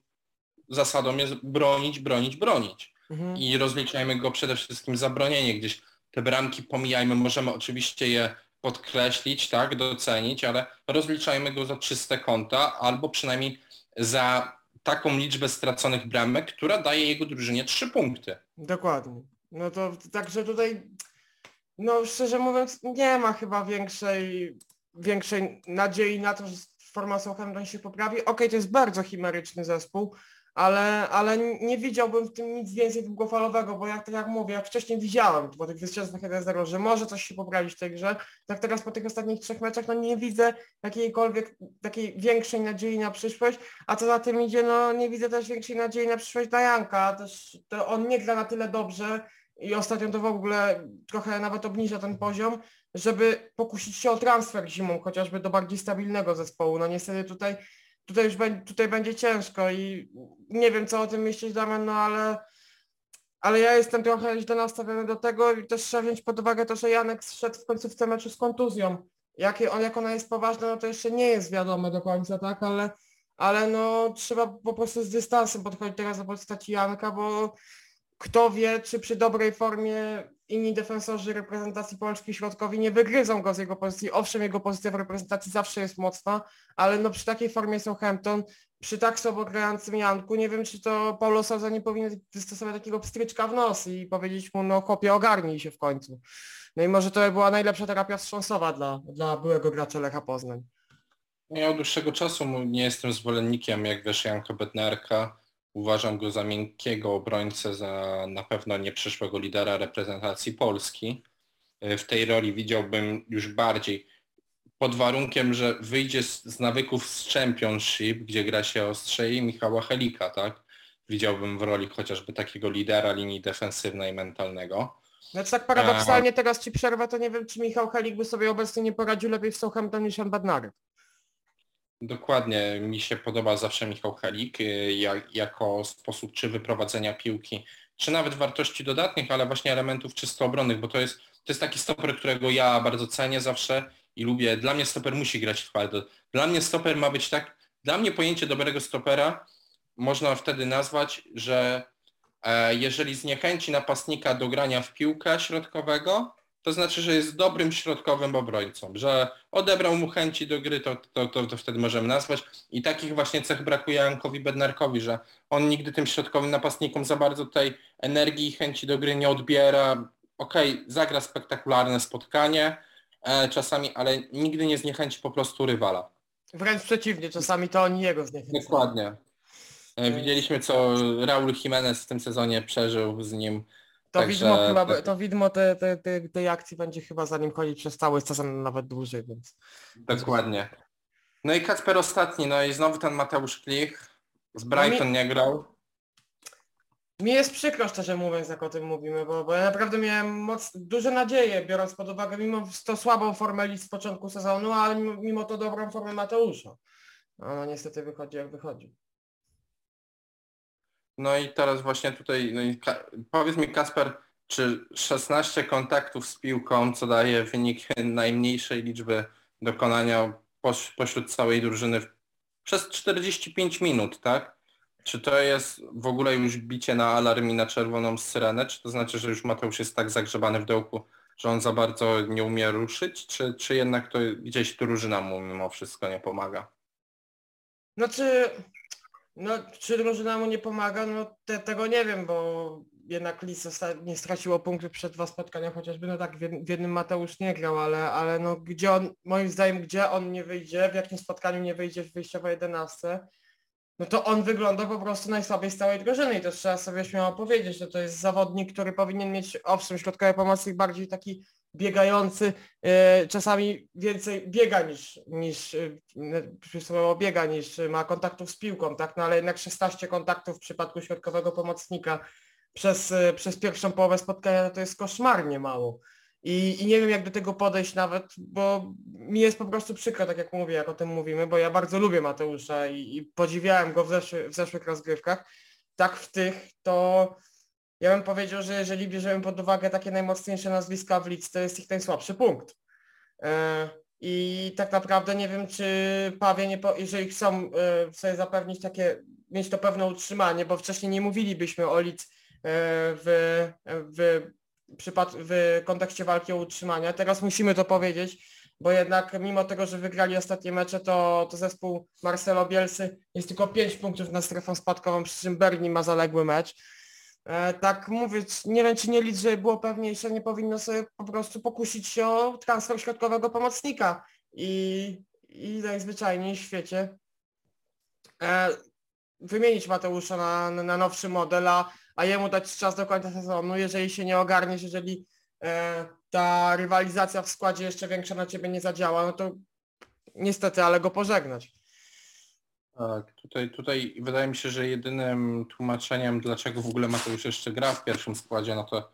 zasadą jest bronić, bronić, bronić. Mhm. I rozliczajmy go przede wszystkim za bronienie gdzieś. Te bramki pomijajmy, możemy oczywiście je podkreślić, tak, docenić, ale rozliczajmy go za czyste konta albo przynajmniej za taką liczbę straconych bramek, która daje jego drużynie trzy punkty. Dokładnie. No to także tutaj, no szczerze mówiąc, nie ma chyba większej, większej nadziei na to, że forma Southampton się poprawi. Okej, to jest bardzo chimeryczny zespół, ale, ale nie widziałbym w tym nic więcej długofalowego, bo jak tak jak mówię, jak wcześniej widziałem po tych zwycięstwach 1-0, że może coś się poprawić w tej grze, tak teraz po tych ostatnich trzech meczach, no nie widzę jakiejkolwiek takiej większej nadziei na przyszłość, a co za tym idzie, no nie widzę też większej nadziei na przyszłość dla Janka, też to on nie gra na tyle dobrze i ostatnio to w ogóle trochę nawet obniża ten poziom, żeby pokusić się o transfer zimą, chociażby do bardziej stabilnego zespołu. No niestety tutaj, tutaj już będzie, tutaj będzie ciężko i nie wiem co o tym myślisz Damian, no ale ale ja jestem trochę źle nastawiony do tego i też trzeba wziąć pod uwagę to, że Janek zszedł w końcówce meczu z kontuzją. Jakie on, jak ona jest poważna, no to jeszcze nie jest wiadome do końca, tak, ale, ale no trzeba po prostu z dystansem podchodzić teraz do postaci Janka, bo kto wie, czy przy dobrej formie inni defensorzy reprezentacji Polski środkowi nie wygryzą go z jego pozycji. Owszem, jego pozycja w reprezentacji zawsze jest mocna, ale no przy takiej formie Southampton, przy tak słabo grającym Janku, nie wiem, czy to Paulo Sousa nie powinien wystosować takiego pstryczka w nos i powiedzieć mu, no chłopie, ogarnij się w końcu. No i może to była najlepsza terapia wstrząsowa dla, dla byłego gracza Lecha Poznań. Ja od dłuższego czasu nie jestem zwolennikiem, jak wiesz, Janka Bednarka. Uważam go za miękkiego obrońcę, za na pewno nie przyszłego lidera reprezentacji Polski. W tej roli widziałbym już bardziej pod warunkiem, że wyjdzie z, z nawyków z Championship, gdzie gra się ostrzej Michała Helika, tak? Widziałbym w roli chociażby takiego lidera linii defensywnej mentalnego. Znaczy tak paradoksalnie teraz ci przerwę, to nie wiem, czy Michał Helik by sobie obecnie nie poradził lepiej w Southampton niż Jan Badnarek. Dokładnie, mi się podoba zawsze Michał Helik jak, jako sposób czy wyprowadzenia piłki, czy nawet wartości dodatnych, ale właśnie elementów czysto obronnych, bo to jest, to jest taki stoper, którego ja bardzo cenię zawsze i lubię. Dla mnie stoper musi grać twardo. Dla mnie stoper ma być tak, dla mnie pojęcie dobrego stopera można wtedy nazwać, że e, jeżeli zniechęci napastnika do grania w piłkę środkowego, to znaczy, że jest dobrym środkowym obrońcą, że odebrał mu chęci do gry, to, to, to, to wtedy możemy nazwać. I takich właśnie cech brakuje Jankowi Bednarkowi, że on nigdy tym środkowym napastnikom za bardzo tej energii i chęci do gry nie odbiera. Okej, okay, zagra spektakularne spotkanie e, czasami, ale nigdy nie zniechęci po prostu rywala. Wręcz przeciwnie, czasami to oni jego zniechęcają. Dokładnie. E, widzieliśmy, co Raul Jimenez w tym sezonie przeżył z nim to Także... widmo chyba, to widmo tej te, te, tej akcji będzie chyba za nim chodzić przez cały sezon nawet dłużej, więc... Dokładnie. No i Kacper ostatni, no i znowu ten Mateusz Klich z Brighton no mi... nie grał. Mi jest przykro, szczerze mówiąc, jak o tym mówimy, bo, bo ja naprawdę miałem moc, duże nadzieje, biorąc pod uwagę mimo to słabą formę list z początku sezonu, ale mimo, mimo to dobrą formę Mateusza. No, no niestety wychodzi jak wychodzi. No i teraz właśnie tutaj, no i powiedz mi Kasper, czy 16 kontaktów z piłką, co daje wynik najmniejszej liczby dokonania poś, pośród całej drużyny przez 45 minut, tak? Czy to jest w ogóle już bicie na alarm i na czerwoną syrenę? Czy to znaczy, że już Mateusz jest tak zagrzebany w dołku, że on za bardzo nie umie ruszyć? Czy, czy jednak to gdzieś drużyna mu mimo wszystko nie pomaga? No czy no, czy drużyna mu nie pomaga? No te, tego nie wiem, bo jednak Lis nie straciło punktów przed dwa spotkania chociażby, no tak, w jednym Mateusz nie grał, ale, ale no gdzie on, moim zdaniem, gdzie on nie wyjdzie, w jakim spotkaniu nie wyjdzie w wyjściowej 11, no to on wygląda po prostu najsłabiej z całej drużyny i to trzeba sobie śmiało powiedzieć, że to jest zawodnik, który powinien mieć, owszem, środkowy pomocnik bardziej taki biegający, e, czasami więcej biega niż, niż przysłowiowo biega niż ma kontaktów z piłką, tak? No ale jednak 16 kontaktów w przypadku środkowego pomocnika przez, e, przez pierwszą połowę spotkania to jest koszmarnie mało. I, I nie wiem jak do tego podejść nawet, bo mi jest po prostu przykro, tak jak mówię, jak o tym mówimy, bo ja bardzo lubię Mateusza i, i podziwiałem go w, w zeszłych rozgrywkach. Tak w tych to ja bym powiedział, że jeżeli bierzemy pod uwagę takie najmocniejsze nazwiska w lidze, to jest ich najsłabszy punkt. E, I tak naprawdę nie wiem, czy Pawie, nie po, jeżeli chcą e, sobie zapewnić takie, mieć to pewne utrzymanie, bo wcześniej nie mówilibyśmy o Lidz w, w, przypad, w kontekście walki o utrzymanie. Teraz musimy to powiedzieć, bo jednak mimo tego, że wygrali ostatnie mecze, to, to zespół Marcelo Bielsy jest tylko 5 punktów na strefą spadkową, przy czym Berlin ma zaległy mecz. E, tak mówię, nie wiem czy nie liczę, żeby było pewniejsze, nie powinno sobie po prostu pokusić się o transfer środkowego pomocnika i, i najzwyczajniej w świecie e, wymienić Mateusza na, na nowszy model, a, a jemu dać czas do końca sezonu, jeżeli się nie ogarniesz, jeżeli e, ta rywalizacja w składzie jeszcze większa na ciebie nie zadziała, no to niestety, ale go pożegnać. Tak, tutaj, tutaj wydaje mi się, że jedynym tłumaczeniem, dlaczego w ogóle Mateusz jeszcze gra w pierwszym składzie, no to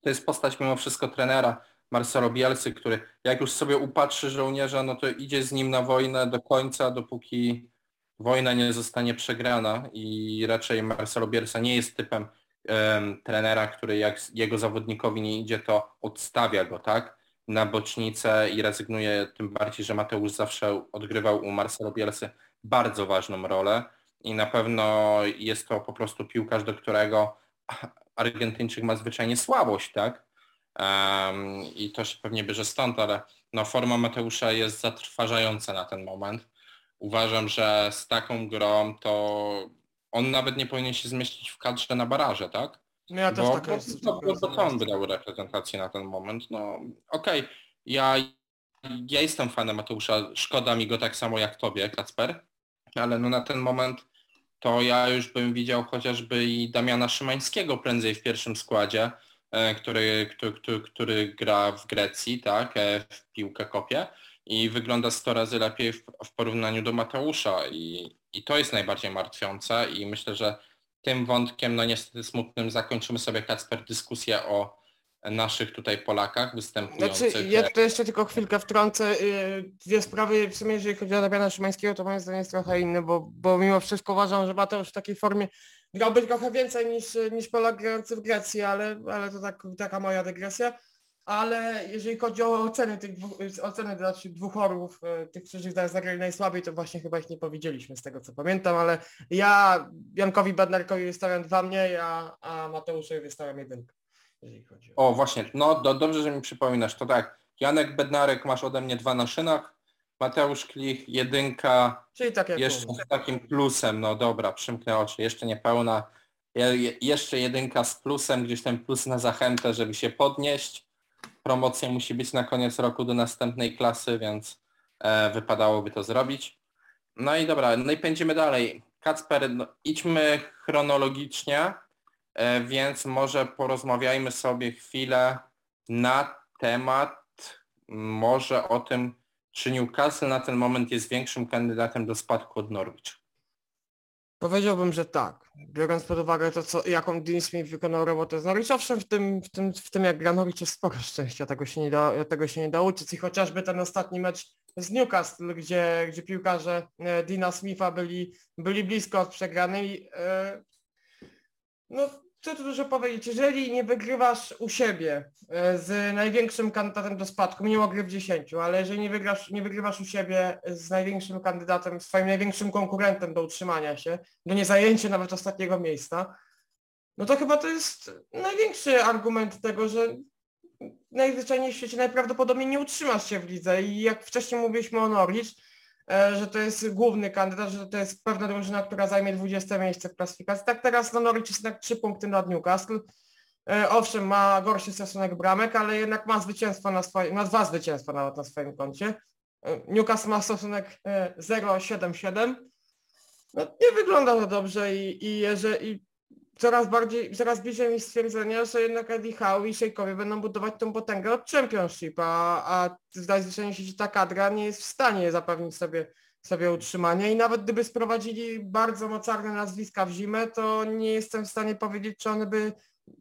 to jest postać mimo wszystko trenera Marcelo Bielcy, który jak już sobie upatrzy żołnierza, no to idzie z nim na wojnę do końca, dopóki wojna nie zostanie przegrana i raczej Marcelo Bielsa nie jest typem um, trenera, który jak jego zawodnikowi nie idzie, to odstawia go, tak? Na bocznicę i rezygnuje, tym bardziej, że Mateusz zawsze odgrywał u Marcelo Bielsy bardzo ważną rolę i na pewno jest to po prostu piłkarz, do którego Argentyńczyk ma zwyczajnie słabość, tak? Um, I to się pewnie bierze stąd, ale no, forma Mateusza jest zatrważająca na ten moment. Uważam, że z taką grą to on nawet nie powinien się zmieścić w kadrze na baraże, tak? No ja też bo, tak jest. Bo, bo, bo to on wydał reprezentację na ten moment. No okej, okay. ja, ja jestem fanem Mateusza, szkoda mi go tak samo jak tobie, Kacper, ale no na ten moment to ja już bym widział chociażby i Damiana Szymańskiego prędzej w pierwszym składzie, e, który, który, który, który gra w Grecji, tak, e, w piłkę kopie. I wygląda 100 razy lepiej w, w porównaniu do Mateusza. I, i to jest najbardziej martwiące. I myślę, że tym wątkiem, no niestety smutnym, zakończymy sobie Kacper dyskusję o naszych tutaj Polakach występujących. Znaczy, ja to jeszcze tylko chwilkę wtrącę. Y, dwie sprawy, w sumie jeżeli chodzi o Damiana Szymańskiego, to moim zdaniem jest trochę inny, bo, bo mimo wszystko uważam, że Mateusz w takiej formie grałby trochę więcej niż, niż Polak grający w Grecji, ale, ale to tak, taka moja dygresja ale jeżeli chodzi o oceny tych dwóch, oceny dla dwóch orłów, e, tych, którzy zagrali najsłabiej, to właśnie chyba ich nie powiedzieliśmy z tego co pamiętam, ale ja Jankowi Bednarkowi wystawiam dwa mniej, a, a Mateuszowi wystawiam jedynkę. Jeżeli chodzi o... o właśnie, no do, dobrze, że mi przypominasz, to tak, Janek Bednarek masz ode mnie dwa na szynach, Mateusz Klich jedynka, Czyli tak jak jeszcze z takim plusem, no dobra, przymknę oczy, jeszcze niepełna, je, jeszcze jedynka z plusem, gdzieś ten plus na zachętę, żeby się podnieść, promocja musi być na koniec roku do następnej klasy, więc e, wypadałoby to zrobić. No i dobra, no i pędzimy dalej. Kacper, no, idźmy chronologicznie, więc może porozmawiajmy sobie chwilę na temat może o tym, czy Newcastle na ten moment jest większym kandydatem do spadku od Norwich. Powiedziałbym, że tak. Biorąc pod uwagę to, co, jaką Dean Smith wykonał robotę z Norwich, owszem, w tym, w tym, w tym jak gra Norwich jest sporo szczęścia, tego się, nie da, tego się nie da uczyć i chociażby ten ostatni mecz z Newcastle, gdzie, gdzie piłkarze e, Dina Smitha byli, byli blisko od przegranej, e, no co tu dużo powiedzieć, jeżeli nie wygrywasz u siebie e, z największym kandydatem do spadku, mimo gry w 10, ale jeżeli nie, wygrasz, nie wygrywasz u siebie z największym kandydatem, swoim największym konkurentem do utrzymania się, do niezajęcia nawet ostatniego miejsca, no to chyba to jest największy argument tego, że najzwyczajniej w świecie najprawdopodobniej nie utrzymasz się w lidze. I jak wcześniej mówiliśmy o Norwich, że to jest główny kandydat, że to jest pewna drużyna, która zajmie 20 miejsce w klasyfikacji. Tak teraz no Norwich jest jednak 3 punkty nad Newcastle. E, owszem, ma gorszy stosunek bramek, ale jednak ma zwycięstwo na swoim, ma dwa zwycięstwa nawet na swoim koncie. E, Newcastle ma stosunek 0,77. No, nie wygląda to dobrze i, i jeżeli coraz bardziej, coraz bliżej mi stwierdzenia, że jednak Eddie Howe i Szejkowie będą budować tą potęgę od Championship, a, a zdaje się, że ta kadra nie jest w stanie zapewnić sobie, sobie utrzymania i nawet gdyby sprowadzili bardzo mocarne nazwiska w zimę, to nie jestem w stanie powiedzieć, czy one by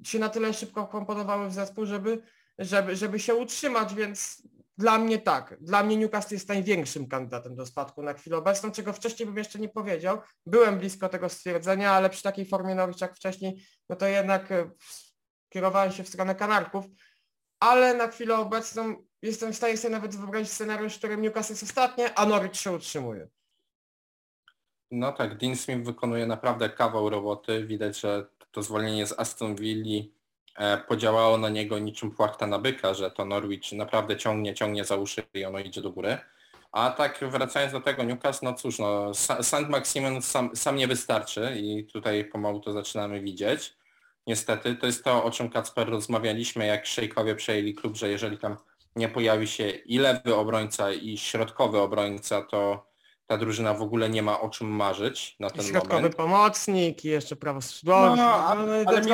się na tyle szybko komponowały w zespół, żeby, żeby, żeby się utrzymać, więc dla mnie tak. Dla mnie Newcastle jest największym kandydatem do spadku na chwilę obecną, czego wcześniej bym jeszcze nie powiedział. Byłem blisko tego stwierdzenia, ale przy takiej formie Norwich jak wcześniej, no to jednak e, kierowałem się w stronę Kanarków. ale na chwilę obecną jestem w stanie sobie nawet wyobrazić scenariusz, w którym Newcastle jest ostatnie, a Norwich się utrzymuje. No tak, Dean Smith wykonuje naprawdę kawał roboty. Widać, że to zwolnienie z Aston Villa podziałało na niego niczym płachta na byka, że to Norwich naprawdę ciągnie, ciągnie za uszy i ono idzie do góry. A tak wracając do tego Newcastle, no cóż, no, St. Maximin sam, sam nie wystarczy i tutaj pomału to zaczynamy widzieć. Niestety, to jest to, o czym Kacper rozmawialiśmy, jak Szejkowie przejęli klub, że jeżeli tam nie pojawi się i lewy obrońca i środkowy obrońca, to ta drużyna w ogóle nie ma o czym marzyć na ten Środkowy moment. pomocnik i jeszcze prawo skrzydłowe. No, a- ale ale to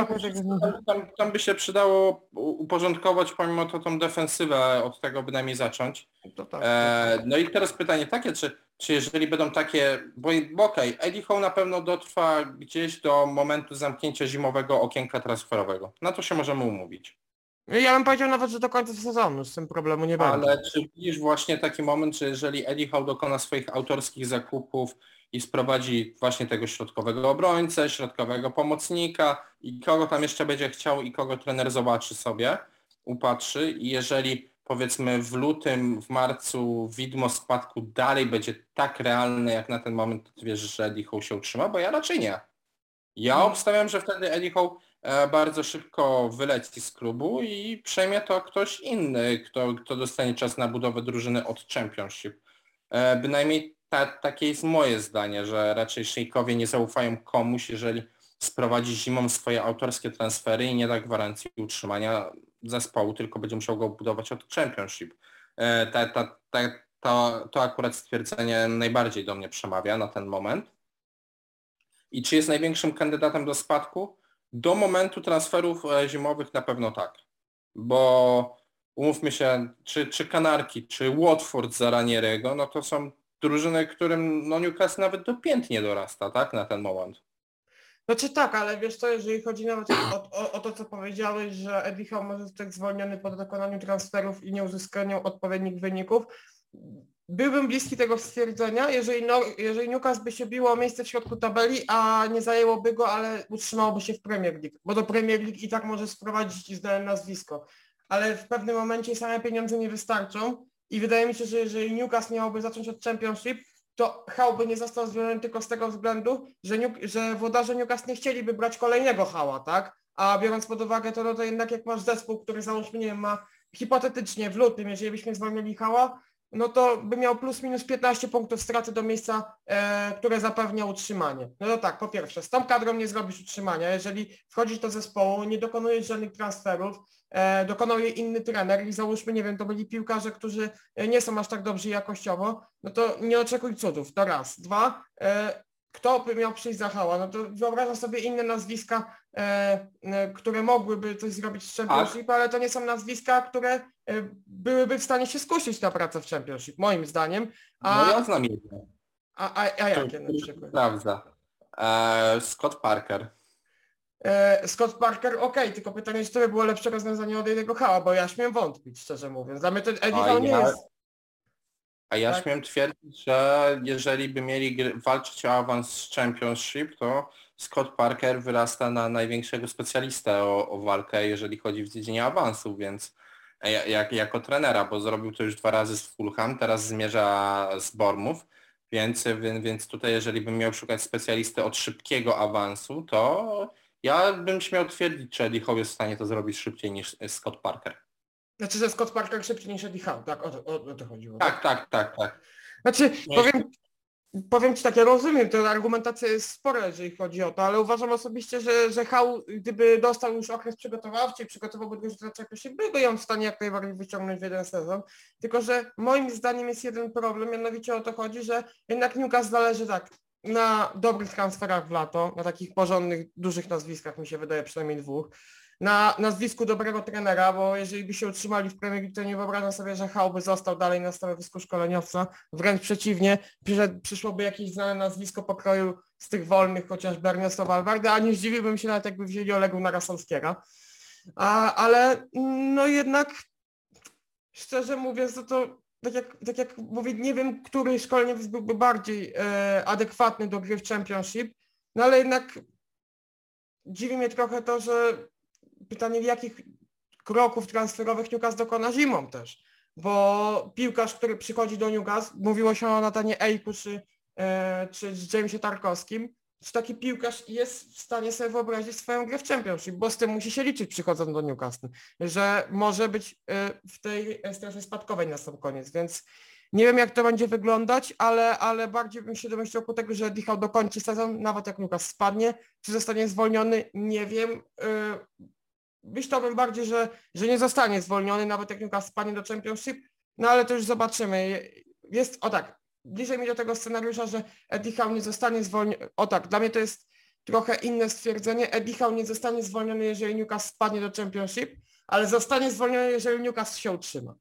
mimo tam, tam, by się przydało uporządkować pomimo to tą defensywę, od tego bynajmniej zacząć. to tak. E, no i teraz pytanie takie, czy, czy jeżeli będą takie, bo, bo okej, Eddie Howe na pewno dotrwa gdzieś do momentu zamknięcia zimowego okienka transferowego. Na to się możemy umówić. Ja bym powiedział nawet, że do końca sezonu z tym problemu nie będzie. Ale czy widzisz właśnie taki moment, że jeżeli Eddie Howe dokona swoich autorskich zakupów i sprowadzi właśnie tego środkowego obrońcę, środkowego pomocnika i kogo tam jeszcze będzie chciał i kogo trener zobaczy sobie, upatrzy i jeżeli powiedzmy w lutym, w marcu widmo spadku dalej będzie tak realne jak na ten moment, to ty wierzysz, że Eddie Howe się utrzyma? Bo ja raczej nie. Ja Mhm. obstawiam, że wtedy Eddie Howe bardzo szybko wyleci z klubu i przejmie to ktoś inny, kto, kto dostanie czas na budowę drużyny od Championship. E, Bynajmniej ta, takie jest moje zdanie, że raczej szejkowie nie zaufają komuś, jeżeli sprowadzi zimą swoje autorskie transfery i nie da gwarancji utrzymania zespołu, tylko będzie musiał go budować od Championship. E, ta, ta, to, to akurat stwierdzenie najbardziej do mnie przemawia na ten moment. I czy jest największym kandydatem do spadku? Do momentu transferów e, zimowych na pewno tak. Bo umówmy się, czy, czy Kanarki, czy Watford za Ranierego, no to są drużyny, którym no Newcastle nawet do pięt nie dorasta, tak, na ten moment. Znaczy tak, ale wiesz co, jeżeli chodzi nawet o, o, o to, co powiedziałeś, że Eddie Howe może zostać zwolniony po dokonaniu transferów i nieuzyskaniu odpowiednich wyników, byłbym bliski tego stwierdzenia, jeżeli, no, jeżeli Newcastle by się biło o miejsce w środku tabeli, a nie zajęłoby go, ale utrzymałoby się w Premier League, bo do Premier League i tak może sprowadzić zdane nazwisko. Ale w pewnym momencie same pieniądze nie wystarczą i wydaje mi się, że jeżeli Newcastle miałoby zacząć od Championship, to Howe by nie został zwolniony tylko z tego względu, że, New, że włodarze Newcastle nie chcieliby brać kolejnego Hała, tak? A biorąc pod uwagę to, no to jednak jak masz zespół, który załóżmy, nie wiem, ma hipotetycznie w lutym, jeżeli byśmy zwolnili Hała, no to by miał plus minus 15 punktów straty do miejsca, e, które zapewnia utrzymanie. No to tak, po pierwsze, z tą kadrą nie zrobisz utrzymania. Jeżeli wchodzisz do zespołu, nie dokonujesz żadnych transferów, e, dokonał je inny trener i załóżmy, nie wiem, to byli piłkarze, którzy nie są aż tak dobrzy jakościowo, no to nie oczekuj cudów, to raz. Dwa, e, kto by miał przyjść za Hała? No to wyobrażam sobie inne nazwiska, e, e, które mogłyby coś zrobić w Championship, ale to nie są nazwiska, które e, byłyby w stanie się skusić na pracę w Championship, moim zdaniem. A, No ja znam jedno. a, a, a jakie na przykład? Sprawdza. E, Scott Parker. E, Scott Parker, okej, tylko pytanie, czy to by było lepsze rozwiązanie od jednego Hała, bo ja śmiem wątpić, szczerze mówiąc. Dla mnie to Eddie nie ja- jest... A ja Tak. śmiem twierdzić, że jeżeli by mieli walczyć o awans z Championship, to Scott Parker wyrasta na największego specjalistę o, o walkę, jeżeli chodzi w dziedzinie awansu, więc ja- jak, jako trenera, bo zrobił to już dwa razy z Fulham, teraz zmierza z Bormów, więc, więc, więc tutaj jeżeli bym miał szukać specjalisty od szybkiego awansu, to ja bym śmiał twierdzić, że Eddie Howe jest w stanie to zrobić szybciej niż Scott Parker. Znaczy, że Scott Parker szybciej niż Eddie Howe, tak? O, to- o, o to chodziło. Tak, tak, tak, tak. Znaczy, Nie, powiem, powiem Ci tak, ja rozumiem, to argumentacja jest spora, jeżeli chodzi o to, ale uważam osobiście, że, że Hał, gdyby dostał już okres przygotowawczy i przygotowałby drużynę Championship, byłby ją w stanie jak najbardziej wyciągnąć w jeden sezon. Tylko, że moim zdaniem jest jeden problem, mianowicie o to chodzi, że jednak Newcastle zależy tak na dobrych transferach w lato, na takich porządnych, dużych nazwiskach, mi się wydaje przynajmniej dwóch, na nazwisku dobrego trenera, bo jeżeli by się utrzymali w Premier League, to nie wyobrażam sobie, że Hał by został dalej na stanowisku szkoleniowca. Wręcz przeciwnie, przyszłoby jakieś znane nazwisko pokroju z tych wolnych, chociażby Ernesto Valverde, a nie zdziwiłbym się nawet jakby wzięli Olegu Narasolskiera. A, ale no jednak szczerze mówiąc, no to tak jak, tak jak mówię, nie wiem, który szkoleniowiec byłby bardziej e, adekwatny do gry w Championship, no ale jednak dziwi mnie trochę to, że pytanie w jakich kroków transferowych Newcastle dokona zimą też. Bo piłkarz, który przychodzi do Newcastle, mówiło się o Natanie Ejku czy, e, czy z Jamesie Tarkowskim, czy taki piłkarz jest w stanie sobie wyobrazić swoją grę w Championship, bo z tym musi się liczyć przychodząc do Newcastle, że może być e, w tej strefie spadkowej na sam koniec, więc nie wiem jak to będzie wyglądać, ale, ale bardziej bym się domyślał po tego, że Dichał dokończy sezon, nawet jak Lukas spadnie, czy zostanie zwolniony, nie wiem. Myślałbym bardziej, że, że nie zostanie zwolniony, nawet jak Lukas spadnie do Championship, no ale to już zobaczymy. Jest, o tak, bliżej mi do tego scenariusza, że Eddie Howe nie zostanie zwolniony. O tak, dla mnie to jest trochę inne stwierdzenie. Eddie Howe nie zostanie zwolniony, jeżeli Newcastle spadnie do Championship, ale zostanie zwolniony, jeżeli Newcastle się utrzyma.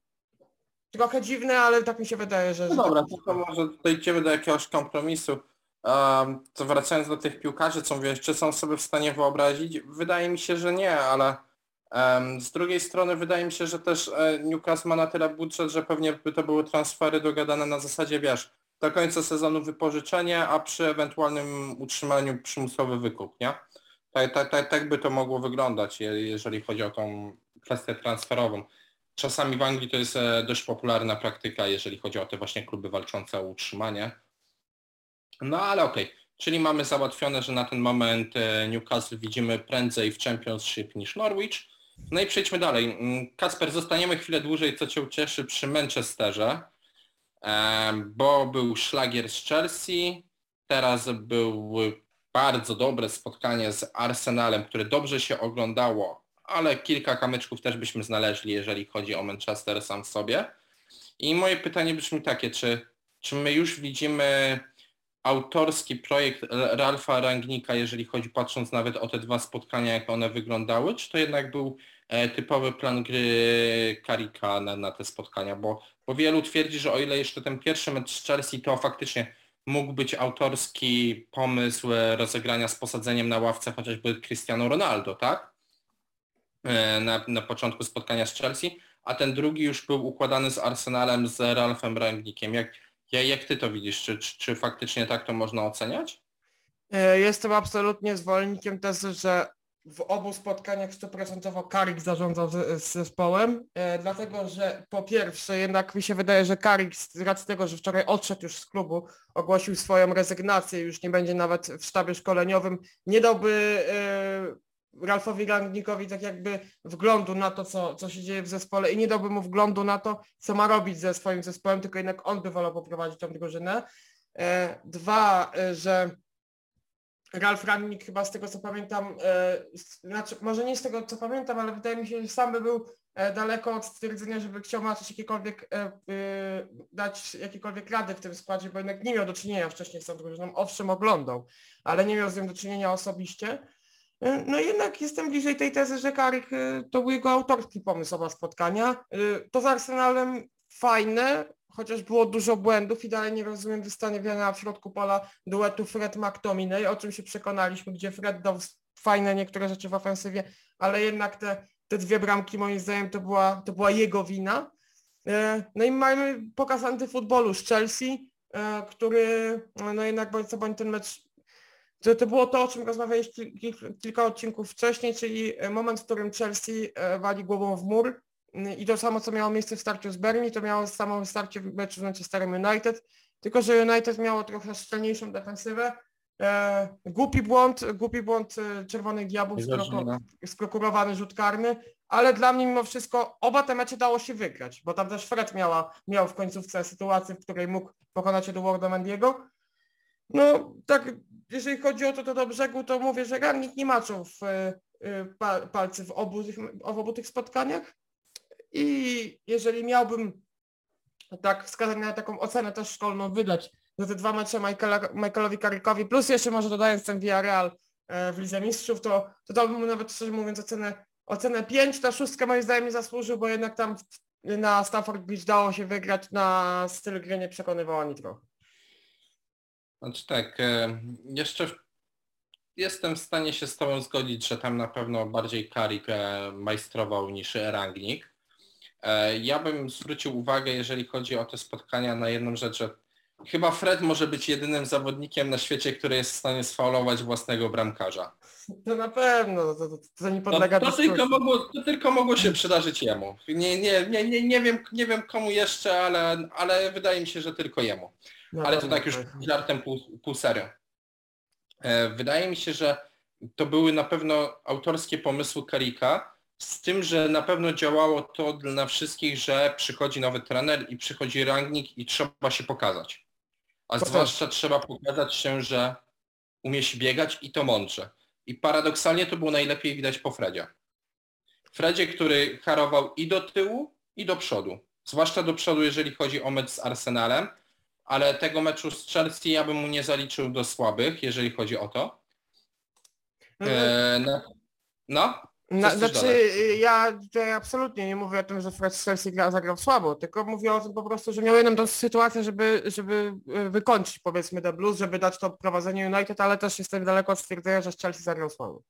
Trochę dziwne, ale tak mi się wydaje, że... No że dobra, tak to może dojdziemy do jakiegoś kompromisu. Um, to wracając do tych piłkarzy, co mówiłeś, czy są sobie w stanie wyobrazić? Wydaje mi się, że nie, ale z drugiej strony wydaje mi się, że też e, Newcastle ma na tyle budżet, że pewnie by to były transfery dogadane na zasadzie, wiesz, do końca sezonu wypożyczenie, a przy ewentualnym utrzymaniu przymusowy wykup, nie? Tak, tak, tak, tak by to mogło wyglądać, je- jeżeli chodzi o tą kwestię transferową. Czasami w Anglii to jest e, dość popularna praktyka, jeżeli chodzi o te właśnie kluby walczące o utrzymanie. No ale okej, czyli mamy załatwione, że na ten moment e, Newcastle widzimy prędzej w Championship niż Norwich. No i przejdźmy dalej. Mm, Kasper, zostaniemy chwilę dłużej, co Cię ucieszy przy Manchesterze, bo był szlagier z Chelsea, teraz był bardzo dobre spotkanie z Arsenalem, które dobrze się oglądało, ale kilka kamyczków też byśmy znaleźli, jeżeli chodzi o Manchester sam w sobie. I moje pytanie brzmi takie, czy, czy my już widzimy autorski projekt Ralfa Rangnika, jeżeli chodzi, patrząc nawet o te dwa spotkania, jak one wyglądały, czy to jednak był e, typowy plan gry Karika na, na te spotkania, bo, bo wielu twierdzi, że o ile jeszcze ten pierwszy mecz z Chelsea to faktycznie mógł być autorski pomysł e, rozegrania z posadzeniem na ławce chociażby Cristiano Ronaldo, tak? E, Na, na początku spotkania z Chelsea, a ten drugi już był układany z Arsenalem, z Ralfem Rangnikiem. Jak, ja- jak ty to widzisz? Czy, czy, czy faktycznie tak to można oceniać? E, Jestem absolutnie zwolennikiem tezy, że w obu spotkaniach stuprocentowo Karik zarządzał z, z zespołem, e, dlatego że po pierwsze jednak mi się wydaje, że Karik z racji tego, że wczoraj odszedł już z klubu, ogłosił swoją rezygnację, już nie będzie nawet w sztabie szkoleniowym, nie dałby e, Ralfowi Rangnickowi tak jakby wglądu na to, co, co się dzieje w zespole i nie dałby mu wglądu na to, co ma robić ze swoim zespołem, tylko jednak on by wolał poprowadzić tą drużynę. E, Dwa, e, że Ralf Rangnick chyba z tego co pamiętam, e, znaczy może nie z tego co pamiętam, ale wydaje mi się, że sam by był daleko od stwierdzenia, żeby chciał maczyć jakiekolwiek, dać jakiekolwiek rady w tym składzie, bo jednak nie miał do czynienia wcześniej z tą drużyną, owszem oglądał, ale nie miał z nią do czynienia osobiście. E, No jednak jestem bliżej tej tezy, że Karik e, to był jego autorski pomysł oba spotkania. E, To z Arsenalem fajne, chociaż było dużo błędów i dalej nie rozumiem wystawiania w środku pola duetu Fred-McTominay, o czym się przekonaliśmy, gdzie Fred dał fajne niektóre rzeczy w ofensywie, ale jednak te, te dwie bramki moim zdaniem to była, to była jego wina. No i mamy pokaz antyfutbolu z Chelsea, który no jednak bądź co bądź ten mecz to, to było to, o czym rozmawialiśmy kil- kilka odcinków wcześniej, czyli e, moment, w którym Chelsea e, wali głową w mur y, i to samo, co miało miejsce w starciu z Berni, to miało samo starcie w meczu z Manchesterem United, tylko że United miało trochę szczelniejszą defensywę. E, głupi błąd, głupi błąd e, Czerwonych Diabłów, sproko- sprokurowany rzut karny, ale dla mnie mimo wszystko oba te mecze dało się wygrać, bo tam też Fred miała, miał w końcówce sytuację, w której mógł pokonać Eduardo Mendiego. No tak, jeżeli chodzi o to, to do brzegu, to mówię, że Rangnick nie maczał w, e, e, pa, palcy w obu, tych, w obu tych spotkaniach i jeżeli miałbym tak wskazać na taką ocenę też szkolną wydać za te dwa mecze Michaela, Michaelowi Karikowi, plus jeszcze może dodając ten Villarreal e, w Lidze Mistrzów, to, to dałbym mu nawet szczerze mówiąc ocenę, ocenę 5, ta szóstka moim zdaniem nie zasłużył, bo jednak tam na Stafford Bridge dało się wygrać, na styl gry nie przekonywał ani trochę. Znaczy tak, e, jeszcze jestem w stanie się z Tobą zgodzić, że tam na pewno bardziej Karik e, majstrował niż Rangnick. E, Ja bym zwrócił uwagę, jeżeli chodzi o te spotkania, na jedną rzecz, że chyba Fred może być jedynym zawodnikiem na świecie, który jest w stanie sfaulować własnego bramkarza. To na pewno, to, to, to nie No, podlega to, dyskusji. tylko mogło, to tylko mogło się przydarzyć jemu. Nie, nie, nie, nie, nie, wiem, nie wiem komu jeszcze, ale, ale wydaje mi się, że tylko jemu. Na Ale to tak już żartem pół, pół serio. E, Wydaje mi się, że to były na pewno autorskie pomysły Karika, z tym, że na pewno działało to dla wszystkich, że przychodzi nowy trener i przychodzi rangnik i trzeba się pokazać. A zwłaszcza trzeba pokazać się, że umie się biegać i to mądrze. I paradoksalnie to było najlepiej widać po Fredzie. Fredzie, który harował i do tyłu, i do przodu. Zwłaszcza do przodu, jeżeli chodzi o mecz z Arsenalem, ale tego meczu z Chelsea ja bym mu nie zaliczył do słabych, jeżeli chodzi o to. No, E, no, no, Na, znaczy dodać? ja tutaj absolutnie nie mówię o tym, że Fred Chelsea gra, zagrał słabo, tylko mówię o tym po prostu, że miał jedną tą sytuację, żeby, żeby e, wykończyć powiedzmy The Blues, żeby dać to prowadzenie United, ale też jestem daleko od stwierdzenia, że Chelsea zagrał słabo.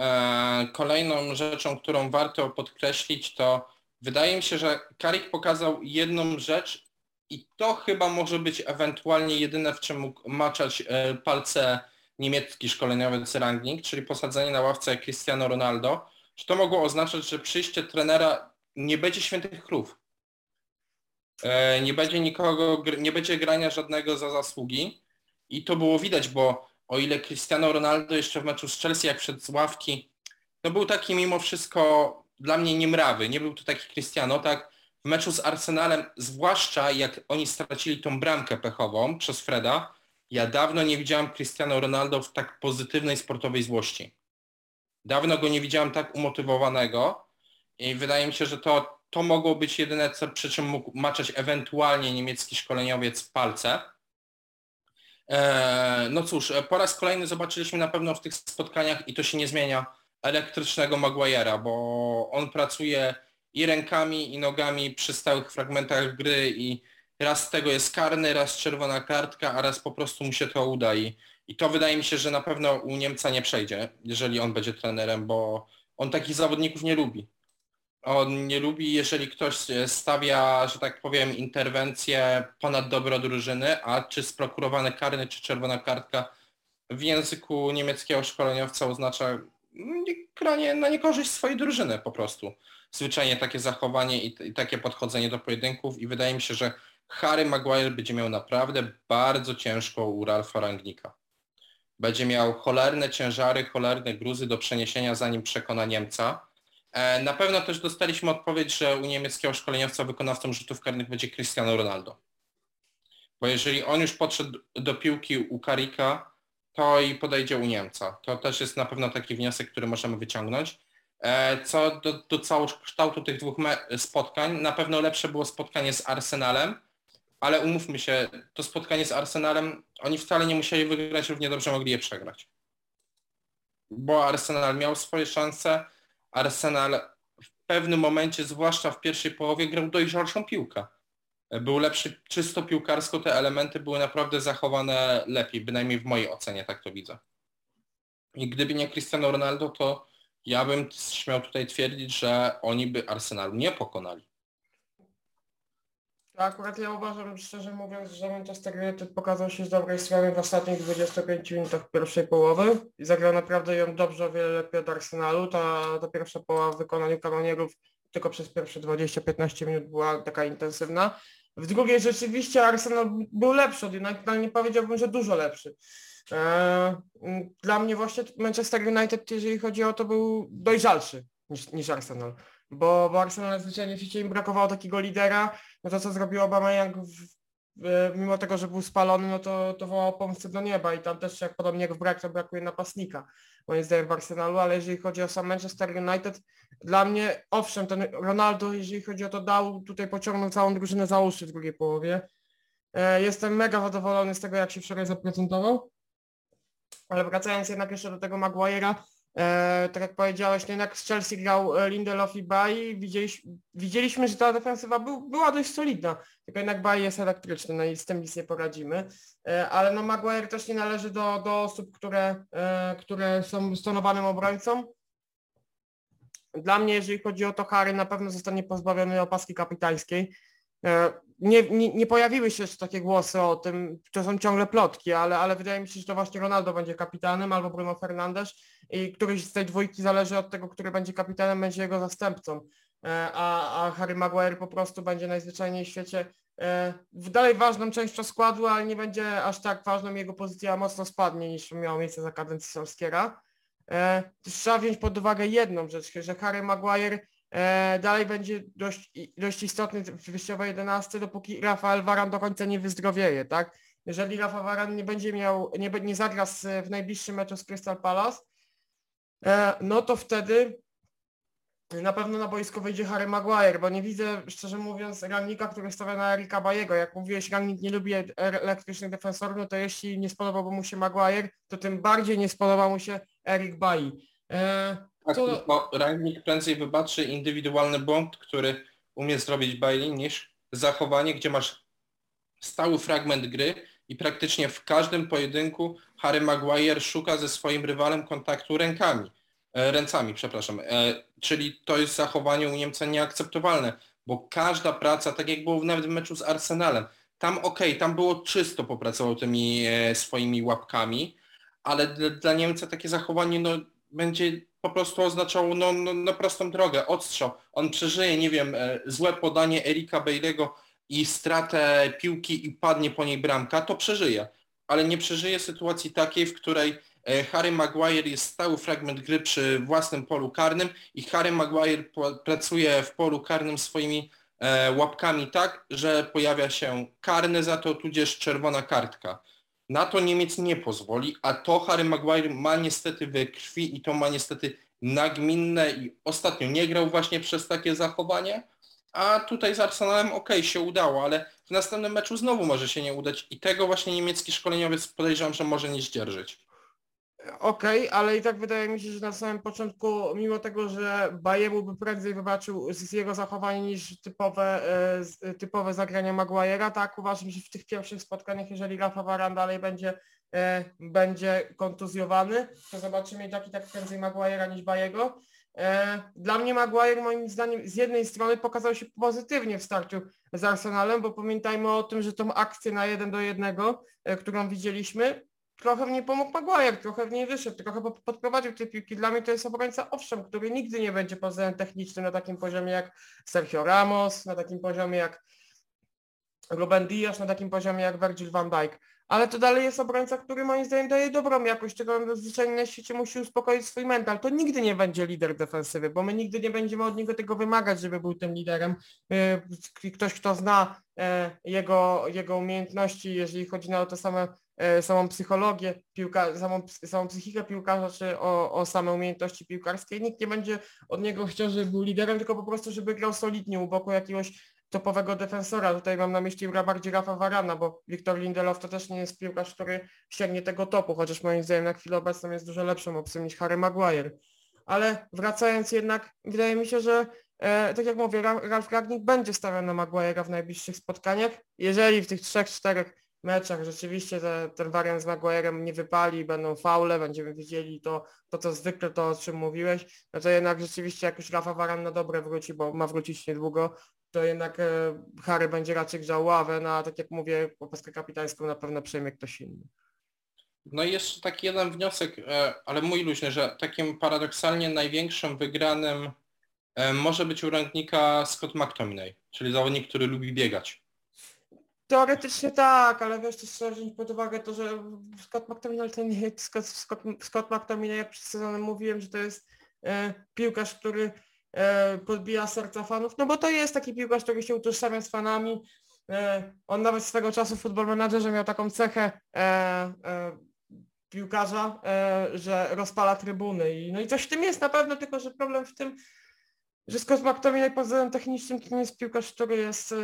E, Kolejną rzeczą, którą warto podkreślić, to wydaje mi się, że Karik pokazał jedną rzecz i to chyba może być ewentualnie jedyne, w czym mógł maczać e, palce niemiecki szkoleniowiec Rangnick, czyli posadzenie na ławce Cristiano Ronaldo, że to mogło oznaczać, że przyjście trenera nie będzie świętych krów. E, Nie będzie nikogo, nie będzie grania żadnego za zasługi. I to było widać, bo o ile Cristiano Ronaldo jeszcze w meczu z Chelsea, jak wszedł z ławki, no był taki mimo wszystko dla mnie niemrawy, nie był to taki Cristiano, tak meczu z Arsenalem, zwłaszcza jak oni stracili tą bramkę pechową przez Freda, ja dawno nie widziałem Cristiano Ronaldo w tak pozytywnej sportowej złości. Dawno go nie widziałem tak umotywowanego i wydaje mi się, że to, to mogło być jedyne, co, przy czym mógł maczać ewentualnie niemiecki szkoleniowiec palce. Eee, no cóż, po raz kolejny zobaczyliśmy na pewno w tych spotkaniach i to się nie zmienia elektrycznego Maguire'a, bo on pracuje i rękami i nogami przy stałych fragmentach gry i raz tego jest karny, raz czerwona kartka, a raz po prostu mu się to uda i, i to wydaje mi się, że na pewno u Niemca nie przejdzie, jeżeli on będzie trenerem, bo on takich zawodników nie lubi. On nie lubi, jeżeli ktoś stawia, że tak powiem, interwencję ponad dobro drużyny, a czy sprokurowany karny, czy czerwona kartka w języku niemieckiego szkoleniowca oznacza granie na niekorzyść swojej drużyny po prostu. Zwyczajnie takie zachowanie i, i takie podchodzenie do pojedynków i wydaje mi się, że Harry Maguire będzie miał naprawdę bardzo ciężko u Ralfa Rangnika. Będzie miał cholerne ciężary, cholerne gruzy do przeniesienia zanim przekona Niemca. E, Na pewno też dostaliśmy odpowiedź, że u niemieckiego szkoleniowca wykonawcą rzutów karnych będzie Cristiano Ronaldo. Bo jeżeli on już podszedł do piłki u Karika, to i podejdzie u Niemca. To też jest na pewno taki wniosek, który możemy wyciągnąć. E, Co do, do całokształtu tych dwóch spotkań, na pewno lepsze było spotkanie z Arsenalem, ale umówmy się, to spotkanie z Arsenalem, oni wcale nie musieli wygrać, równie dobrze mogli je przegrać. Bo Arsenal miał swoje szanse, Arsenal w pewnym momencie, zwłaszcza w pierwszej połowie, grał dojrzalszą piłkę. Był lepszy czysto piłkarsko, te elementy były naprawdę zachowane lepiej, bynajmniej w mojej ocenie tak to widzę. I gdyby nie Cristiano Ronaldo, to ja bym śmiał tutaj twierdzić, że oni by Arsenalu nie pokonali. Akurat ja uważam, szczerze mówiąc, że Manchester United pokazał się z dobrej strony w ostatnich 25 minutach pierwszej połowy i zagrał naprawdę ją dobrze, o wiele lepiej od Arsenalu. Ta, ta pierwsza połowa w wykonaniu kanonierów tylko przez pierwsze 20-15 minut była taka intensywna. W drugiej rzeczywiście Arsenal był lepszy od United, ale nie powiedziałbym, że dużo lepszy. Eee, Dla mnie właśnie Manchester United, jeżeli chodzi o to, był dojrzalszy niż, niż Arsenal. Bo, bo Arsenal zwyczajnie w im brakowało takiego lidera, no to co zrobił Aubameyang w, mimo tego, że był spalony, no to, to wołał pomstę do nieba i tam też jak podobnie jak w brak, to brakuje napastnika, moim zdaniem w Arsenalu, ale jeżeli chodzi o sam Manchester United, dla mnie, owszem, ten Ronaldo, jeżeli chodzi o to, dał, tutaj pociągnął całą drużynę za uszy w drugiej połowie. E, jestem mega zadowolony z tego, jak się wczoraj zaprezentował, ale wracając jednak jeszcze do tego Maguire'a, E, tak jak powiedziałeś, no jednak z Chelsea grał e, Lindelof i Bailly, widzieliśmy, widzieliśmy, że ta defensywa był, była dość solidna, tylko jednak Bailly jest elektryczny, no i z tym nic nie poradzimy, e, ale no Maguire też nie należy do, do osób, które, e, które są stonowanym obrońcą. Dla mnie, jeżeli chodzi o to, Harry na pewno zostanie pozbawiony opaski kapitańskiej. Nie, nie, pojawiły się jeszcze takie głosy o tym, to są ciągle plotki, ale, ale wydaje mi się, że to właśnie Ronaldo będzie kapitanem albo Bruno Fernandes i któryś z tej dwójki zależy od tego, który będzie kapitanem, będzie jego zastępcą. E, a, a Harry Maguire po prostu będzie najzwyczajniej w świecie e, dalej ważną częścią składu, ale nie będzie aż tak ważną, jego pozycja mocno spadnie niż miało miejsce za kadencji Solskiera. E, trzeba wziąć pod uwagę jedną rzecz, że Harry Maguire dalej będzie dość, dość istotny w wyjściowej 11, dopóki Rafael Varan do końca nie wyzdrowieje, tak? Jeżeli Rafa Varan nie będzie miał, nie, nie zagra w najbliższym meczu z Crystal Palace, no to wtedy na pewno na boisko wyjdzie Harry Maguire, bo nie widzę, szczerze mówiąc, rannika, który stawia na Erika Bajego. Jak mówiłeś, rannik nie lubi elektrycznych defensorów, no to jeśli nie spodobałby mu się Maguire, to tym bardziej nie spodoba mu się Erik Bayi. Tak, to... no, rannik prędzej wybaczy indywidualny błąd, który umie zrobić Bailey, niż zachowanie, gdzie masz stały fragment gry i praktycznie w każdym pojedynku Harry Maguire szuka ze swoim rywalem kontaktu rękami E, ręcami, przepraszam. E, czyli to jest zachowanie u Niemca nieakceptowalne, bo każda praca, tak jak było nawet w meczu z Arsenalem, tam okej, okay, tam było czysto, popracował tymi e, swoimi łapkami, ale dla, dla Niemca takie zachowanie no, będzie po prostu oznaczało no, no, no prostą drogę, odstrzał. On przeżyje, nie wiem, złe podanie Erika Bejlego i stratę piłki i padnie po niej bramka, to przeżyje. Ale nie przeżyje sytuacji takiej, w której E, Harry Maguire jest stały fragment gry przy własnym polu karnym i Harry Maguire pracuje w polu karnym swoimi e, łapkami tak, że pojawia się karny za to, tudzież czerwona kartka. Na to Niemiec nie pozwoli, a to Harry Maguire ma niestety we krwi i to ma niestety nagminne i ostatnio nie grał właśnie przez takie zachowanie, a tutaj z Arsenalem ok, się udało, ale w następnym meczu znowu może się nie udać i tego właśnie niemiecki szkoleniowiec podejrzewam, że może nie zdzierżyć. Okej, okay, ale i tak wydaje mi się, że na samym początku, mimo tego, że Bajemu by prędzej wybaczył z jego zachowania niż typowe, e, typowe zagrania Maguire'a, tak uważam, że w tych pierwszych spotkaniach, jeżeli Rafa Varan dalej będzie, e, będzie kontuzjowany, to zobaczymy tak i tak prędzej Maguire'a niż Bajego. E, dla mnie Maguire moim zdaniem z jednej strony pokazał się pozytywnie w starciu z Arsenalem, bo pamiętajmy o tym, że tą akcję na jeden do jednego, którą widzieliśmy, trochę w niej pomógł Maguire, trochę w niej wyszedł, trochę podprowadził te piłki. Dla mnie to jest obrońca, owszem, który nigdy nie będzie względem technicznym na takim poziomie jak Sergio Ramos, na takim poziomie jak Ruben Diaz, na takim poziomie jak Virgil van Dijk. Ale to dalej jest obrońca, który moim zdaniem daje dobrą jakość, on zwyczajnie na świecie musi uspokoić swój mental. To nigdy nie będzie lider defensywy, bo my nigdy nie będziemy od niego tego wymagać, żeby był tym liderem. Y, ktoś, kto zna e, jego, jego umiejętności, jeżeli chodzi na to same E, samą psychologię piłka, samą, samą psychikę piłkarza, czy o, o same umiejętności piłkarskie. Nikt nie będzie od niego chciał, żeby był liderem, tylko po prostu, żeby grał solidnie u boku jakiegoś topowego defensora. Tutaj mam na myśli bardziej Rafa Varana, bo Wiktor Lindelof to też nie jest piłkarz, który sięgnie tego topu, chociaż moim zdaniem na chwilę obecną jest dużo lepszą opcją niż Harry Maguire. Ale wracając jednak, wydaje mi się, że e, tak jak mówię, Ralf Ragnik będzie stawiał na Maguire'a w najbliższych spotkaniach. Jeżeli w tych trzech, czterech meczach rzeczywiście te, ten wariant z Maguire'em nie wypali, będą faule, będziemy widzieli to, to co zwykle, to o czym mówiłeś, no to jednak rzeczywiście jak już Rafa Varan na dobre wróci, bo ma wrócić niedługo, to jednak e, Harry będzie raczej grzał ławę, no a tak jak mówię, opaskę kapitańską na pewno przejmie ktoś inny. No i jeszcze taki jeden wniosek, e, ale mój luźny, że takim paradoksalnie największym wygranym e, może być u Scott McTominay, czyli zawodnik, który lubi biegać. Teoretycznie tak, ale wiesz, też trzeba wziąć pod uwagę to, że Scott McTominay to nie Scott, Scott, Scott McTominay, jak przed sezonem mówiłem, że to jest e, piłkarz, który podbija serca fanów, no bo to jest taki piłkarz, który się utożsamia z fanami. E, on nawet swego czasu w Football Managerze miał taką cechę e, e, piłkarza, e, że rozpala trybuny. I, no i coś w tym jest na pewno, tylko że problem w tym, że Scott McTominay pod względem technicznym to nie jest piłkarz, który jest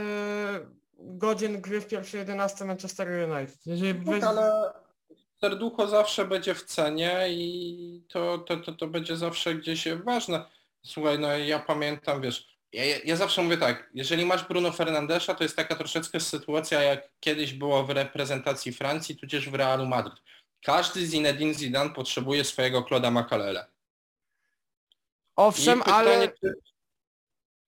godzin gry w pierwszej 11 Manchester United. Jeżeli tak, ale serducho zawsze będzie w cenie i to, to, to, to będzie zawsze gdzieś ważne. Słuchaj, no ja pamiętam, wiesz, ja, ja zawsze mówię tak, jeżeli masz Bruno Fernandesza, to jest taka troszeczkę sytuacja, jak kiedyś było w reprezentacji Francji, tudzież w Realu Madryt. Każdy Zinedine Zidane potrzebuje swojego Kloda Makalele. Owszem, pytanie, ale... Czy,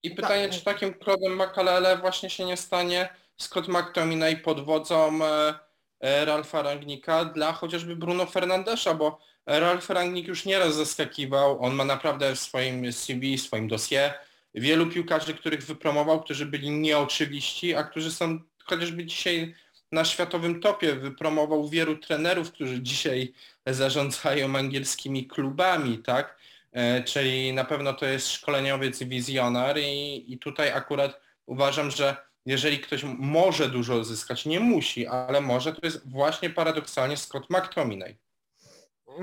I pytanie, tak. czy takim Klodem Makalele właśnie się nie stanie Scott McTominay pod wodzą e, e, Ralfa Rangnika dla chociażby Bruno Fernandesza, bo Ralf Rangnick już nieraz zaskakiwał, on ma naprawdę w swoim CV, w swoim dosie wielu piłkarzy, których wypromował, którzy byli nieoczywiści, a którzy są chociażby dzisiaj na światowym topie. Wypromował wielu trenerów, którzy dzisiaj zarządzają angielskimi klubami, tak? E, czyli na pewno to jest szkoleniowiec wizjonar i, i tutaj akurat uważam, że jeżeli ktoś może dużo zyskać, nie musi, ale może, to jest właśnie paradoksalnie Scott McTominay.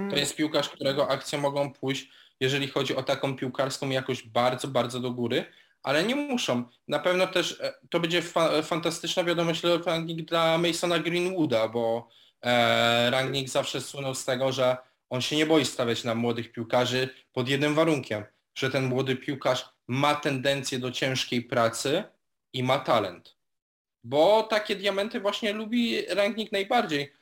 To jest piłkarz, którego akcje mogą pójść, jeżeli chodzi o taką piłkarską jakość bardzo, bardzo do góry, ale nie muszą. Na pewno też e, to będzie fa fantastyczna wiadomość dla Masona Greenwooda, bo e, zawsze słynął z tego, że on się nie boi stawiać na młodych piłkarzy pod jednym warunkiem, że ten młody piłkarz ma tendencję do ciężkiej pracy i ma talent. Bo takie diamenty właśnie lubi Rangnick najbardziej.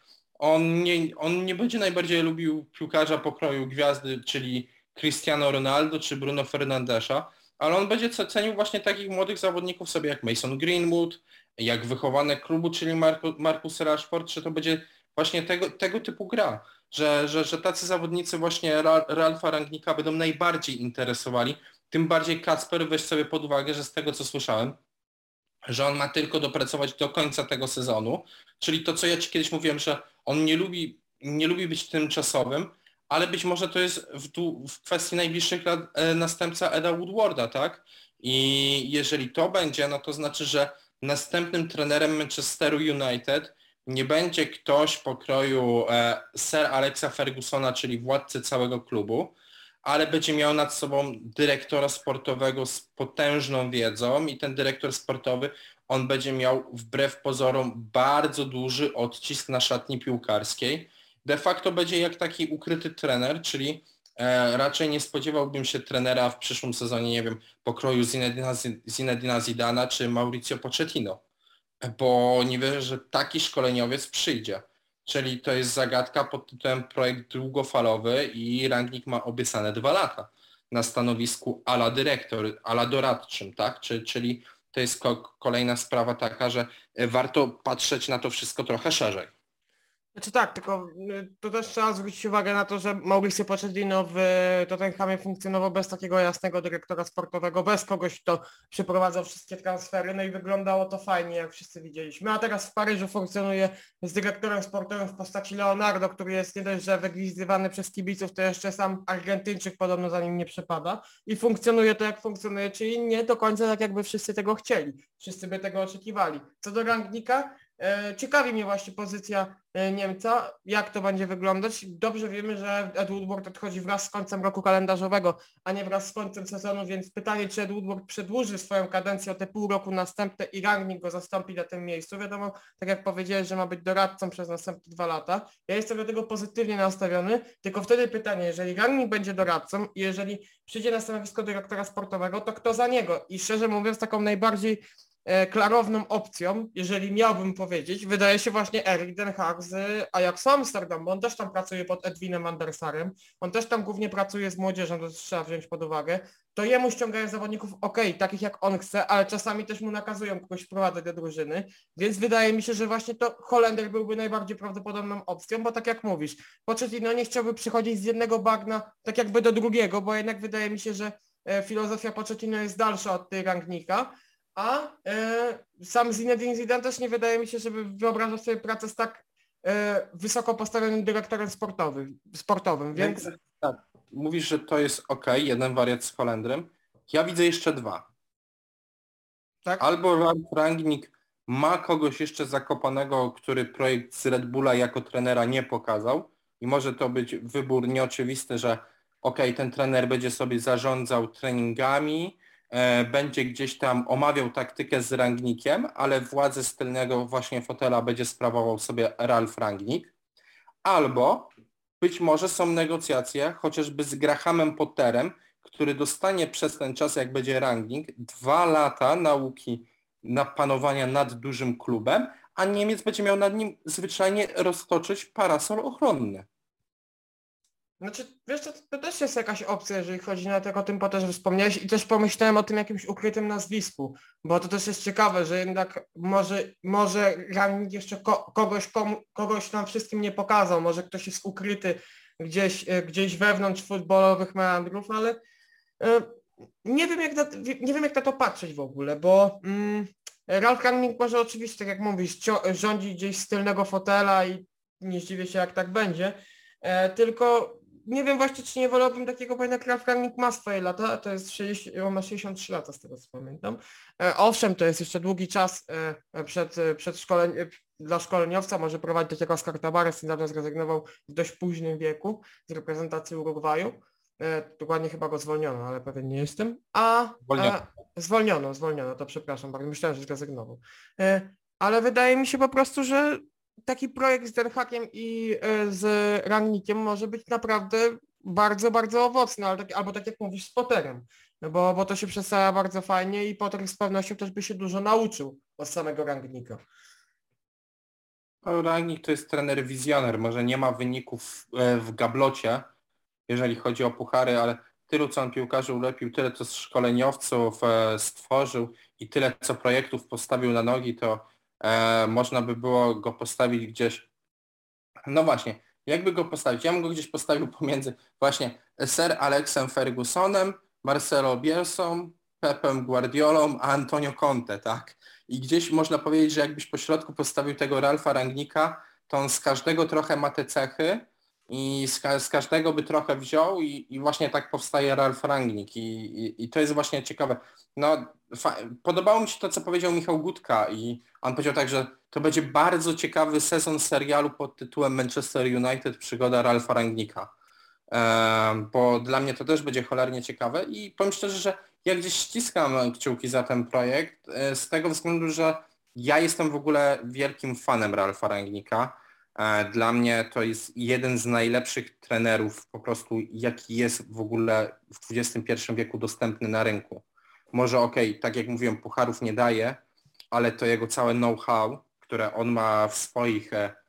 On nie, on nie będzie najbardziej lubił piłkarza pokroju gwiazdy, czyli Cristiano Ronaldo czy Bruno Fernandesza, ale on będzie cenił właśnie takich młodych zawodników sobie jak Mason Greenwood, jak wychowane klubu, czyli Marcus Rashford, że to będzie właśnie tego, tego typu gra, że, że, że tacy zawodnicy właśnie Ralfa Rangnika będą najbardziej interesowali, tym bardziej Kacper weź sobie pod uwagę, że z tego co słyszałem, że on ma tylko dopracować do końca tego sezonu, czyli to co ja Ci kiedyś mówiłem, że on nie lubi, nie lubi być tymczasowym, ale być może to jest w, w kwestii najbliższych lat e, następca Eda Woodwarda, tak? I jeżeli to będzie, no to znaczy, że następnym trenerem Manchesteru United nie będzie ktoś pokroju e, Sir Alexa Fergusona, czyli władcy całego klubu, ale będzie miał nad sobą dyrektora sportowego z potężną wiedzą i ten dyrektor sportowy, on będzie miał wbrew pozorom bardzo duży odcisk na szatni piłkarskiej de facto będzie jak taki ukryty trener, czyli e, raczej nie spodziewałbym się trenera w przyszłym sezonie, nie wiem, pokroju Zinedina, Zinedina Zidana czy Mauricio Pochettino, bo nie wierzę, że taki szkoleniowiec przyjdzie. Czyli to jest zagadka pod tytułem projekt długofalowy i Rangnick ma obiecane dwa lata na stanowisku ala dyrektor, ala doradczym, tak? Czyli, czyli to jest ko kolejna sprawa taka, że warto patrzeć na to wszystko trochę szerzej. Znaczy tak, tylko y, to też trzeba zwrócić uwagę na to, że Mauricio Pochettino w Tottenhamie funkcjonował bez takiego jasnego dyrektora sportowego, bez kogoś, kto przeprowadzał wszystkie transfery, no i wyglądało to fajnie, jak wszyscy widzieliśmy. A teraz w Paryżu funkcjonuje z dyrektorem sportowym w postaci Leonardo, który jest nie dość, że wygwizdywany przez kibiców, to jeszcze sam Argentyńczyk podobno za nim nie przepada i funkcjonuje to, jak funkcjonuje, czyli nie do końca tak, jakby wszyscy tego chcieli. Wszyscy by tego oczekiwali. Co do Rangnika, ciekawi mnie właśnie pozycja e, Niemca, jak to będzie wyglądać. Dobrze wiemy, że Ed Woodward odchodzi wraz z końcem roku kalendarzowego, a nie wraz z końcem sezonu, więc pytanie, czy Ed Woodward przedłuży swoją kadencję o te pół roku następne i Rangnick go zastąpi na tym miejscu. Wiadomo, tak jak powiedziałeś, że ma być doradcą przez następne dwa lata. Ja jestem do tego pozytywnie nastawiony, tylko wtedy pytanie, jeżeli Rangnick będzie doradcą i jeżeli przyjdzie na stanowisko dyrektora sportowego, to kto za niego? I szczerze mówiąc, taką najbardziej E, klarowną opcją, jeżeli miałbym powiedzieć, wydaje się właśnie Erik Den Haag z Ajax Amsterdam, bo on też tam pracuje pod Edwinem Andersarem, on też tam głównie pracuje z młodzieżą, to trzeba wziąć pod uwagę, to jemu ściągają zawodników ok, takich jak on chce, ale czasami też mu nakazują kogoś wprowadzać do drużyny, więc wydaje mi się, że właśnie to Holender byłby najbardziej prawdopodobną opcją, bo tak jak mówisz, Pochettino nie chciałby przychodzić z jednego bagna tak jakby do drugiego, bo jednak wydaje mi się, że e, filozofia Pochettino jest dalsza od tej rangnika, a e, sam Zinedine Zidane też nie wydaje mi się, żeby wyobrażał sobie pracę z tak e, wysoko postawionym dyrektorem sportowym, sportowym więc... Tak, mówisz, że to jest ok, jeden wariat z Holendrem. Ja widzę jeszcze dwa. Tak? Albo Rangnick ma kogoś jeszcze zakopanego, który projekt z Red Bulla jako trenera nie pokazał i może to być wybór nieoczywisty, że ok, ten trener będzie sobie zarządzał treningami, będzie gdzieś tam omawiał taktykę z Rangnikiem, ale władzę z tylnego właśnie fotela będzie sprawował sobie Ralf Rangnick. Albo być może są negocjacje chociażby z Grahamem Potterem, który dostanie przez ten czas, jak będzie Rangnick, dwa lata nauki na panowania nad dużym klubem, a Niemiec będzie miał nad nim zwyczajnie roztoczyć parasol ochronny. Znaczy, wiesz, to, to też jest jakaś opcja, jeżeli chodzi na jak o tym po też wspomniałeś i też pomyślałem o tym jakimś ukrytym nazwisku, bo to też jest ciekawe, że jednak może, może Rangnick jeszcze ko kogoś, komu, kogoś nam wszystkim nie pokazał, może ktoś jest ukryty gdzieś, e, gdzieś wewnątrz futbolowych meandrów, ale e, nie wiem jak na, nie wiem jak na to patrzeć w ogóle, bo mm, Ralf Rangnick może oczywiście, tak jak mówisz, rządzi gdzieś z tylnego fotela i nie zdziwię się jak tak będzie, e, tylko nie wiem właśnie, czy nie wolałbym takiego, Ralf Rangnick ma swoje lata, to jest 60, on ma 63 lata z tego co pamiętam. E, owszem, to jest jeszcze długi czas e, przed, przed szkoleń, dla szkoleniowca, może prowadzić jak Oscar Tabares, niedawno zrezygnował w dość późnym wieku z reprezentacji Urugwaju. E, dokładnie chyba go zwolniono, ale pewien nie jestem. A, Zwolniono. a zwolniono, zwolniono, to przepraszam bardzo, myślałem, że zrezygnował. E, ale wydaje mi się po prostu, że taki projekt z Denhakiem i e, z Rangnikiem może być naprawdę bardzo, bardzo owocny, ale tak, albo tak jak mówisz z Potterem, no bo, bo to się przedstawia bardzo fajnie i Potter z pewnością też by się dużo nauczył od samego Rangnika. Rangnick to jest trener wizjoner, może nie ma wyników e, w gablocie, jeżeli chodzi o puchary, ale tylu co on piłkarzy ulepił, tyle co szkoleniowców e, stworzył i tyle co projektów postawił na nogi, to e, można by było go postawić gdzieś. No właśnie, jakby go postawić? Ja bym go gdzieś postawił pomiędzy właśnie Sir Alexem Fergusonem, Marcelo Bielsą, Pepem Guardiolą, a Antonio Conte, tak? I gdzieś można powiedzieć, że jakbyś po środku postawił tego Ralfa Rangnika, to on z każdego trochę ma te cechy, i z, z, każdego by trochę wziął i, i, właśnie tak powstaje Ralf Rangnick I, i, i to jest właśnie ciekawe. No, podobało mi się to, co powiedział Michał Gutka i on powiedział tak, że to będzie bardzo ciekawy sezon serialu pod tytułem Manchester United przygoda Ralfa Rangnicka. E, bo dla mnie to też będzie cholernie ciekawe i powiem szczerze, że ja gdzieś ściskam kciuki za ten projekt e, z tego względu, że ja jestem w ogóle wielkim fanem Ralfa Rangnicka E, dla mnie to jest jeden z najlepszych trenerów po prostu, jaki jest w ogóle w XXI wieku dostępny na rynku. Może okej, okay, tak jak mówiłem, pucharów nie daje, ale to jego całe know-how, które on ma w swoich e,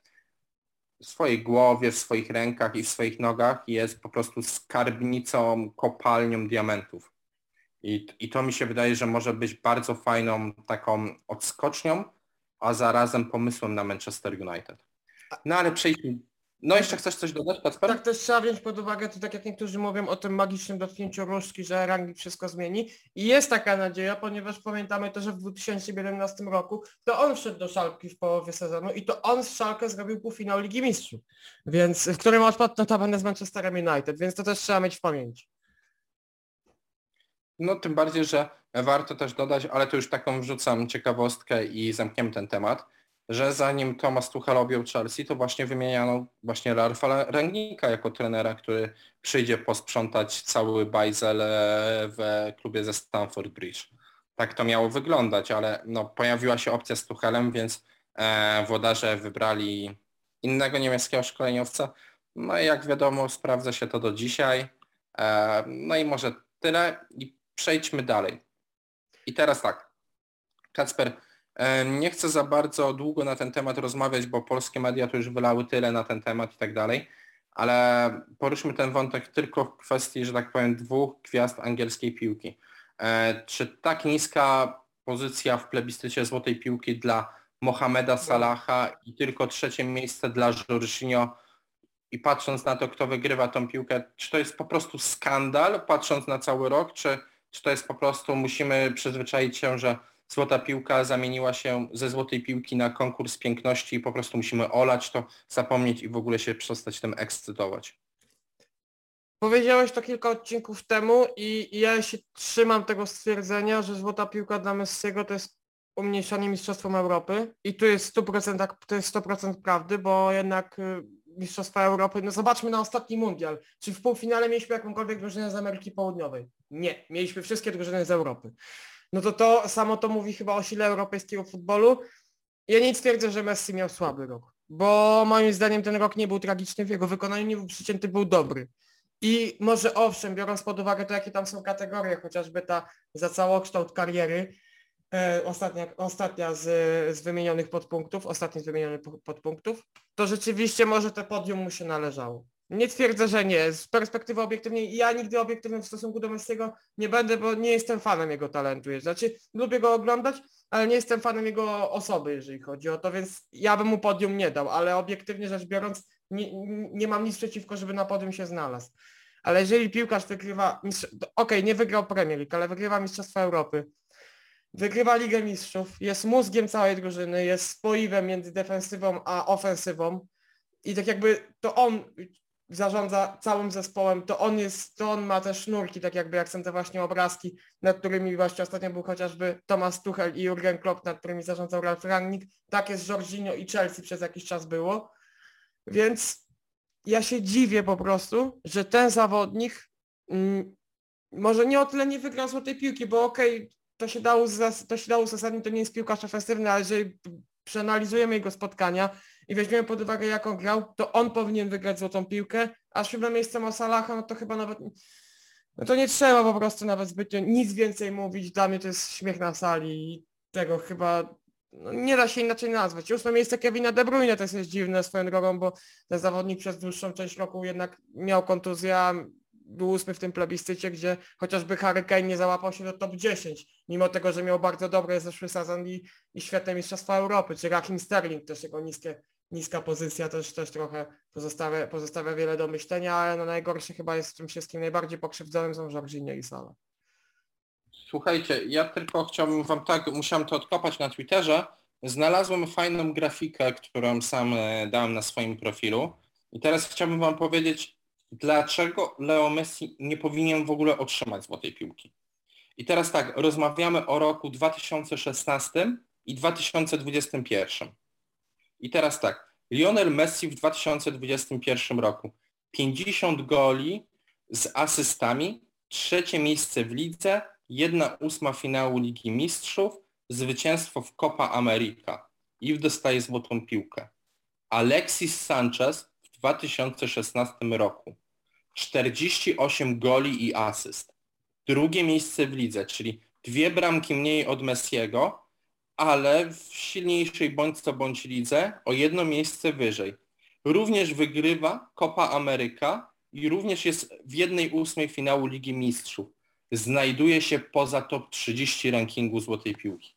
w swojej głowie, w swoich rękach i w swoich nogach jest po prostu skarbnicą, kopalnią diamentów. I, I to mi się wydaje, że może być bardzo fajną taką odskocznią, a zarazem pomysłem na Manchester United. No ale przejdźmy. No jeszcze chcesz coś dodać, Kacper? Tak też trzeba wziąć pod uwagę, to tak jak niektórzy mówią o tym magicznym dotknięciu różdżki, że rangi wszystko zmieni. I jest taka nadzieja, ponieważ pamiętamy to, że w 2017 roku to on wszedł do Szalki w połowie sezonu i to on z Szalkę zrobił półfinał Ligi Mistrzów, więc w którym odpadł notabene z Manchesterem United, więc to też trzeba mieć w pamięci. No tym bardziej, że warto też dodać, ale to już taką wrzucam ciekawostkę i zamkniemy ten temat że zanim Thomas Tuchel objął Chelsea, to właśnie wymieniano właśnie Ralfa Rangnicka jako trenera, który przyjdzie posprzątać cały bajzel e, w klubie ze Stamford Bridge. Tak to miało wyglądać, ale no, pojawiła się opcja z Tuchelem, więc e, włodarze wybrali innego niemieckiego szkoleniowca. No i jak wiadomo, sprawdza się to do dzisiaj. E, no i może tyle i przejdźmy dalej. I teraz tak, Kacper, nie chcę za bardzo długo na ten temat rozmawiać, bo polskie media to już wylały tyle na ten temat i tak dalej, ale poruszmy ten wątek tylko w kwestii, że tak powiem, dwóch gwiazd angielskiej piłki. E, czy tak niska pozycja w plebiscycie złotej piłki dla Mohameda Salaha i tylko trzecie miejsce dla Jorginho i patrząc na to, kto wygrywa tą piłkę, czy to jest po prostu skandal, patrząc na cały rok, czy, czy to jest po prostu, musimy przyzwyczaić się, że złota piłka zamieniła się ze złotej piłki na konkurs piękności i po prostu musimy olać to, zapomnieć i w ogóle się przestać tym ekscytować. Powiedziałeś to kilka odcinków temu i ja się trzymam tego stwierdzenia, że złota piłka dla Messiego to jest umniejszanie Mistrzostwom Europy i tu jest 100%, to jest 100% prawdy, bo jednak y, Mistrzostwa Europy, no zobaczmy na ostatni mundial. Czy w półfinale mieliśmy jakąkolwiek drużynę z Ameryki Południowej? Nie, mieliśmy wszystkie drużyny z Europy no to to samo to mówi chyba o sile europejskiego futbolu. Ja nie twierdzę, że Messi miał słaby rok, bo moim zdaniem ten rok nie był tragiczny w jego wykonaniu, nie był przecięty, był dobry. I może owszem, biorąc pod uwagę to, jakie tam są kategorie, chociażby ta za całokształt kariery, e, ostatnia, ostatnia z, z wymienionych podpunktów, ostatni z wymienionych podpunktów, to rzeczywiście może te podium mu się należało. Nie twierdzę, że nie. Z perspektywy obiektywnej, ja nigdy obiektywny w stosunku do Messiego nie będę, bo nie jestem fanem jego talentu. Znaczy, lubię go oglądać, ale nie jestem fanem jego osoby, jeżeli chodzi o to, więc ja bym mu podium nie dał, ale obiektywnie rzecz biorąc, nie, nie mam nic przeciwko, żeby na podium się znalazł. Ale jeżeli piłkarz wygrywa, mistrz... okej, okay, nie wygrał Premier League, ale wygrywa Mistrzostwa Europy, wygrywa Ligę Mistrzów, jest mózgiem całej drużyny, jest spoiwem między defensywą a ofensywą i tak jakby to on zarządza całym zespołem, to on jest, to on ma te sznurki, tak jakby jak są te właśnie obrazki, nad którymi właśnie ostatnio był chociażby Thomas Tuchel i Jurgen Klopp, nad którymi zarządzał Ralf Rangnick, tak jest Jorginho i Chelsea przez jakiś czas było, więc ja się dziwię po prostu, że ten zawodnik mm, może nie o tyle nie wygrał złotej piłki, bo okej, okay, to się dało, to się dało uzasadnić, to nie jest piłkarz ofensywny, ale jeżeli przeanalizujemy jego spotkania i weźmiemy pod uwagę jak on grał, to on powinien wygrać złotą piłkę, a siódme miejsce ma Salaha, no to chyba nawet no to nie trzeba po prostu nawet zbytnio nic więcej mówić. Dla mnie to jest śmiech na sali i tego chyba no, nie da się inaczej nazwać. Ósme miejsce Kevina De Bruyne to jest dziwne swoją drogą, bo ten zawodnik przez dłuższą część roku jednak miał kontuzję, był ósmy w tym plebiscycie, gdzie chociażby Harry Kane nie załapał się do top 10, mimo tego, że miał bardzo dobry zeszły sezon i, i świetne Mistrzostwa Europy, czy Raheem Sterling, też jego niskie, niska pozycja też, też trochę pozostawia, pozostawia wiele do myślenia, ale no chyba jest w tym wszystkim najbardziej pokrzywdzonym są Jorginho i Salah. Słuchajcie, ja tylko chciałbym wam tak, musiałem to odkopać na Twitterze, znalazłem fajną grafikę, którą sam e, dałem na swoim profilu i teraz chciałbym wam powiedzieć, dlaczego Leo Messi nie powinien w ogóle otrzymać złotej piłki. I teraz tak, rozmawiamy o roku 2016 i 2021. I teraz tak, Lionel Messi w 2021 roku 50 goli z asystami, trzecie miejsce w lidze, jedna ósma finału Ligi Mistrzów, zwycięstwo w Copa America i dostaje złotą piłkę. Alexis Sanchez 2016 roku 48 goli i asyst. Drugie miejsce w lidze, czyli dwie bramki mniej od Messiego, ale w silniejszej bądź co bądź lidze o jedno miejsce wyżej. Również wygrywa Copa Ameryka i również jest w jednej ósmej finału Ligi Mistrzów. Znajduje się poza top 30 rankingu Złotej Piłki.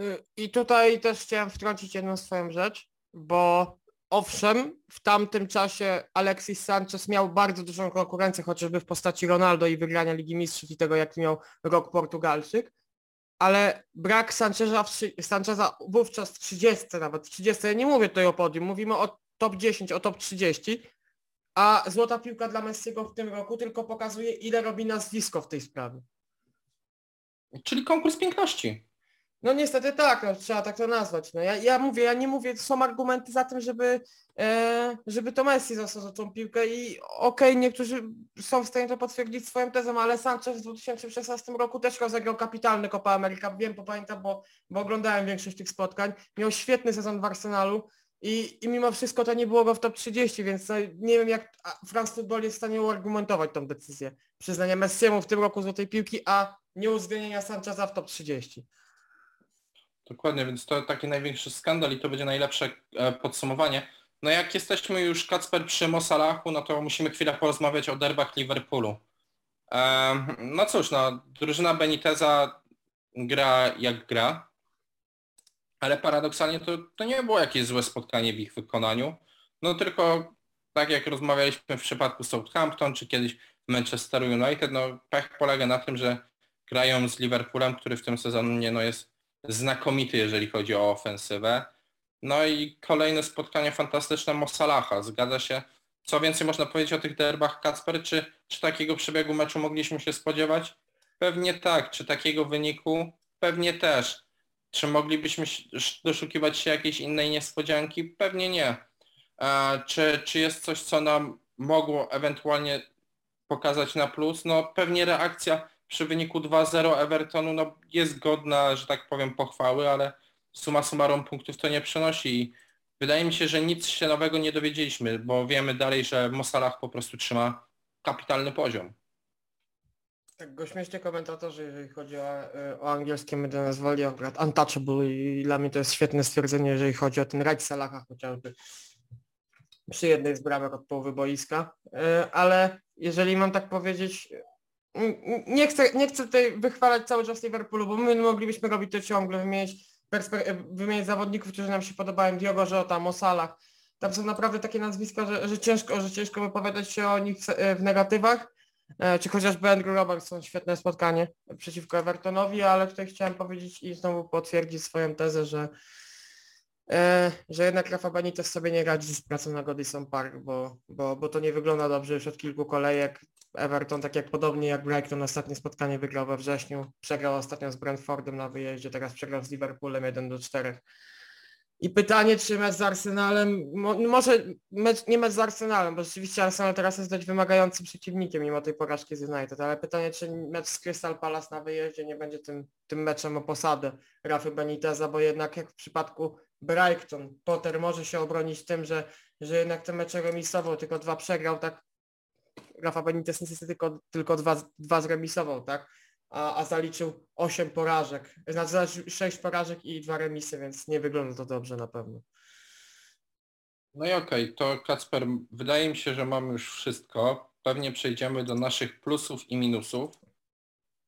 Y, I tutaj też chciałem wtrącić jedną swoją rzecz, bo owszem, w tamtym czasie Alexis Sanchez miał bardzo dużą konkurencję, chociażby w postaci Ronaldo i wygrania Ligi Mistrzów i tego, jaki miał rok Portugalczyk, ale brak Sancheza, Sancheza wówczas w 30, nawet 30, ja nie mówię tutaj o podium, mówimy o top 10, o top 30, a złota piłka dla Messiego w tym roku tylko pokazuje, ile robi nazwisko w tej sprawie. Czyli konkurs piękności. No niestety tak, no, trzeba tak to nazwać. No, ja, ja mówię, ja nie mówię, są argumenty za tym, żeby, e, żeby to Messi został za tą piłkę i okej, okay, niektórzy są w stanie to potwierdzić swoją tezą, ale Sanchez w 2016 roku też rozegrał kapitalny Copa America, wiem, bo pamiętam, bo, bo oglądałem większość tych spotkań, miał świetny sezon w Arsenalu i, i mimo wszystko to nie było go w top 30, więc no, nie wiem jak France Football jest w stanie uargumentować tą decyzję. Przyznania Messiemu w tym roku złotej piłki, a nie uwzględnienia Sancheza w top 30. Dokładnie, więc to taki największy skandal i to będzie najlepsze e, podsumowanie. No jak jesteśmy już Kacper przy Mosalachu, no to musimy chwilę porozmawiać o derbach Liverpoolu. no cóż, no drużyna Beniteza gra jak gra, ale paradoksalnie to, to nie było jakieś złe spotkanie w ich wykonaniu. No tylko tak jak rozmawialiśmy w przypadku Southampton, czy kiedyś Manchester United, no pech polega na tym, że grają z Liverpoolem, który w tym sezonie no, jest znakomity, jeżeli chodzi o ofensywę. No i kolejne spotkanie fantastyczne Mosalacha. Zgadza się. Co więcej można powiedzieć o tych derbach Kacper? Czy, czy takiego przebiegu meczu mogliśmy się spodziewać? Pewnie tak. Czy takiego wyniku? Pewnie też. Czy moglibyśmy doszukiwać się jakiejś innej niespodzianki? Pewnie nie. Czy, czy jest coś, co nam mogło ewentualnie pokazać na plus? No pewnie reakcja przy wyniku 2-0 Evertonu no, jest godna, że tak powiem, pochwały, ale suma summarum punktów to nie przynosi i wydaje mi się, że nic się nowego nie dowiedzieliśmy, bo wiemy dalej, że Mosalah po prostu trzyma kapitalny poziom. Tak go śmiesznie komentatorzy, jeżeli chodzi o, e, o angielskie media nazwali akurat untouchable i dla mnie to jest świetne stwierdzenie, jeżeli chodzi o ten rajd Salaha chociażby. przy jednej z bramek od połowy boiska, e, ale jeżeli mam tak powiedzieć, nie chcę, nie chcę tutaj wychwalać cały czas Liverpoolu, bo my moglibyśmy robić to ciągle, wymieniać, perspe- wymieniać zawodników, którzy nam się podobają, Diogo Jota, Mosalah. Tam są naprawdę takie nazwiska, że, że, ciężko, że ciężko wypowiadać się o nich w, w negatywach. E, Czy chociażby Andrew Robertson, świetne spotkanie przeciwko Evertonowi, ale tutaj chciałem powiedzieć i znowu potwierdzić swoją tezę, że e, że jednak Rafa Benitez sobie nie radzi z pracą na Goodison Park, bo, bo, bo to nie wygląda dobrze już od kilku kolejek. Everton, tak jak podobnie jak Brighton, ostatnie spotkanie wygrał we wrześniu, przegrał ostatnio z Brentfordem na wyjeździe, teraz przegrał z Liverpoolem 1 do 4. I pytanie, czy mecz z Arsenalem, mo, może mecz, nie mecz z Arsenalem, bo rzeczywiście Arsenal teraz jest dość wymagającym przeciwnikiem mimo tej porażki z United, ale pytanie, czy mecz z Crystal Palace na wyjeździe nie będzie tym, tym meczem o posadę Rafy Beniteza, bo jednak jak w przypadku Brighton, Potter może się obronić tym, że, że jednak te mecze remisował, tylko dwa przegrał, tak Rafa Benitez niestety tylko, tylko dwa, dwa zremisował, tak? A, a zaliczył 8 porażek, znaczy 6 porażek i dwa remisy, więc nie wygląda to dobrze na pewno. No i okej, to Kacper, wydaje mi się, że mamy już wszystko. Pewnie przejdziemy do naszych plusów i minusów.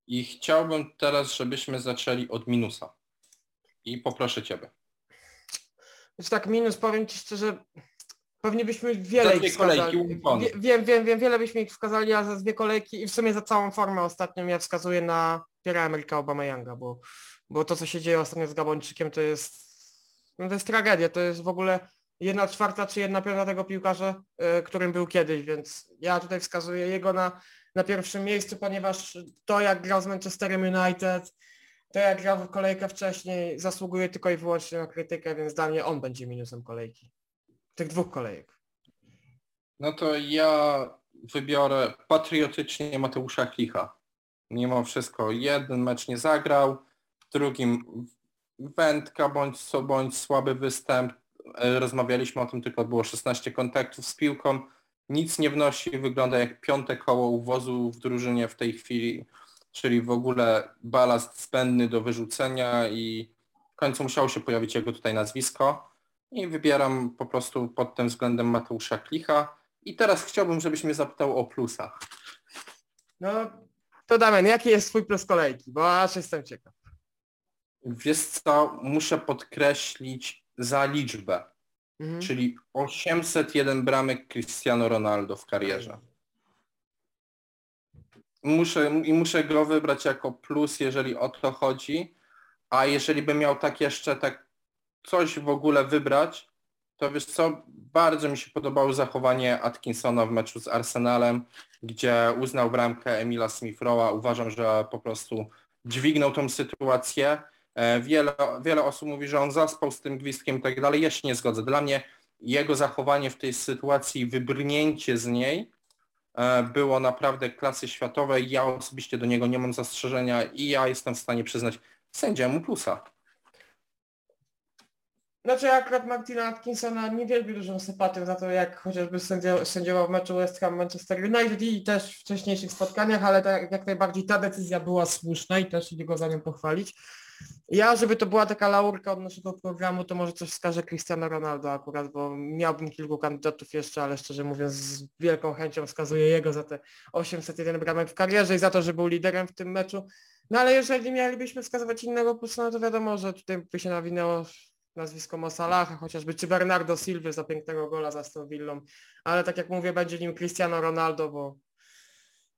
I chciałbym teraz, żebyśmy zaczęli od minusa. I poproszę Ciebie. Więc tak minus, powiem Ci szczerze, pewnie byśmy wiele ich wskazali. kolejki wiem, wiem, wiem, wiele byśmy ich wskazali, a za dwie kolejki i w sumie za całą formę ostatnią ja wskazuję na Pierre Ameryka Aubameyanga, bo, bo to co się dzieje ostatnio z Gabończykiem to jest, no to jest tragedia, to jest w ogóle jedna czwarta czy jedna piąta tego piłkarza, y, którym był kiedyś, więc ja tutaj wskazuję jego na, na pierwszym miejscu, ponieważ to jak grał z Manchesterem United, to jak grał w kolejkę wcześniej, zasługuje tylko i wyłącznie na krytykę, więc dla mnie on będzie minusem kolejki. Tych dwóch kolejek. No to ja wybiorę patriotycznie Mateusza Klicha. Mimo wszystko jeden mecz nie zagrał, w drugim wędka bądź co bądź słaby występ. E, Rozmawialiśmy o tym, tylko było 16 kontaktów z piłką. Nic nie wnosi, wygląda jak piąte koło uwozu w drużynie w tej chwili, czyli w ogóle balast zbędny do wyrzucenia i w końcu musiało się pojawić jego tutaj nazwisko. I wybieram po prostu pod tym względem Mateusza Klicha. I teraz chciałbym, żebyś mnie zapytał o plusa. No to Damian, jaki jest twój plus kolejki? Bo aż jestem ciekaw. Wiesz co, muszę podkreślić za liczbę, Mhm. czyli 801 bramek Cristiano Ronaldo w karierze. Muszę, I muszę go wybrać jako plus, jeżeli o to chodzi, a jeżeli bym miał tak jeszcze tak coś w ogóle wybrać, to wiesz co, bardzo mi się podobało zachowanie Atkinsona w meczu z Arsenalem, gdzie uznał bramkę Emila Smith-Rowe'a. Uważam, że po prostu dźwignął tą sytuację. E, Wiele, wiele osób mówi, że on zaspał z tym gwizdkiem i tak dalej. Ja się nie zgodzę. Dla mnie jego zachowanie w tej sytuacji, wybrnięcie z niej e, było naprawdę klasy światowej. Ja osobiście do niego nie mam zastrzeżenia i ja jestem w stanie przyznać sędziemu plusa. Znaczy ja akurat Martina Atkinsona nie wielbię dużą sympatią za to, jak chociażby sędzio, sędziował w meczu West Ham Manchester United i też w wcześniejszych spotkaniach, ale tak, jak najbardziej ta decyzja była słuszna i też idę go za nią pochwalić. Ja, żeby to była taka laurka od naszego programu, to może coś wskaże Cristiano Ronaldo akurat, bo miałbym kilku kandydatów jeszcze, ale szczerze mówiąc z wielką chęcią wskazuję jego za te 801 bramek w karierze i za to, że był liderem w tym meczu. No ale jeżeli mielibyśmy wskazywać innego no to wiadomo, że tutaj by się nawinęło nazwisko Mosalaha chociażby, czy Bernardo Silva za pięknego gola za Aston Villą, ale tak jak mówię, będzie nim Cristiano Ronaldo, bo,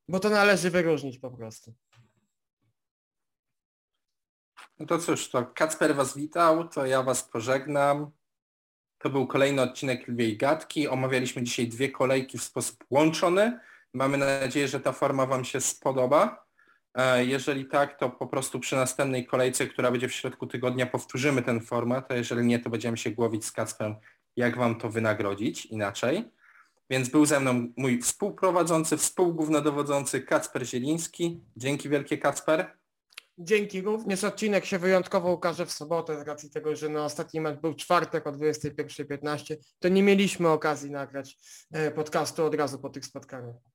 bo to należy wyróżnić po prostu. No to cóż, to Kacper Was witał, to ja Was pożegnam. To był kolejny odcinek Lwiej Gadki. Omawialiśmy dzisiaj dwie kolejki w sposób łączony. Mamy nadzieję, że ta forma Wam się spodoba. E, Jeżeli tak, to po prostu przy następnej kolejce, która będzie w środku tygodnia, powtórzymy ten format, a jeżeli nie, to będziemy się głowić z Kacprem, jak Wam to wynagrodzić inaczej. Więc był ze mną mój współprowadzący, współgównodowodzący Kacper Zieliński. Dzięki wielkie Kacper. Dzięki. Również odcinek się wyjątkowo ukaże w sobotę z racji tego, że na ostatni mecz był czwartek o 21.15, to nie mieliśmy okazji nagrać e, podcastu od razu po tych spotkaniach.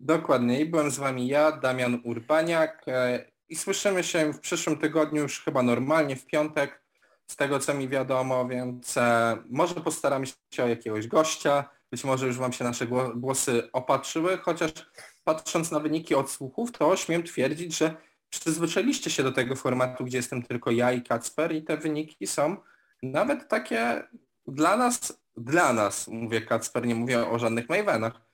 Dokładnie. I byłem z Wami ja, Damian Urbaniak e, i słyszymy się w przyszłym tygodniu już chyba normalnie w piątek z tego co mi wiadomo, więc e, może postaramy się o jakiegoś gościa. Być może już Wam się nasze gło- głosy opatrzyły, chociaż patrząc na wyniki odsłuchów, to śmiem twierdzić, że przyzwyczailiście się do tego formatu, gdzie jestem tylko ja i Kacper i te wyniki są nawet takie dla nas, dla nas, mówię Kacper, nie mówię o żadnych Mavenach,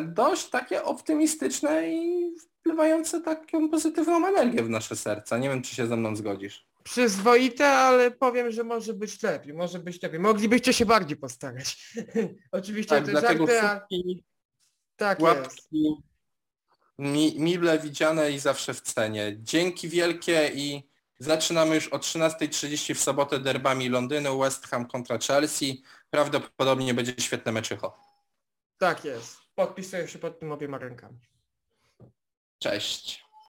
dość takie optymistyczne i wpływające taką pozytywną energię w nasze serca. Nie wiem, czy się ze mną zgodzisz. Przyzwoite, ale powiem, że może być lepiej, może być lepiej. Moglibyście się bardziej postarać. Oczywiście Tak, te dlatego żarty, a... tak jest. łapki, mi, mile widziane i zawsze w cenie. Dzięki wielkie i zaczynamy już o 13.30 w sobotę derbami Londynu, West Ham kontra Chelsea. Prawdopodobnie będzie świetne meczycho. Tak jest. Podpisuję się pod tym obiema rękami. Cześć.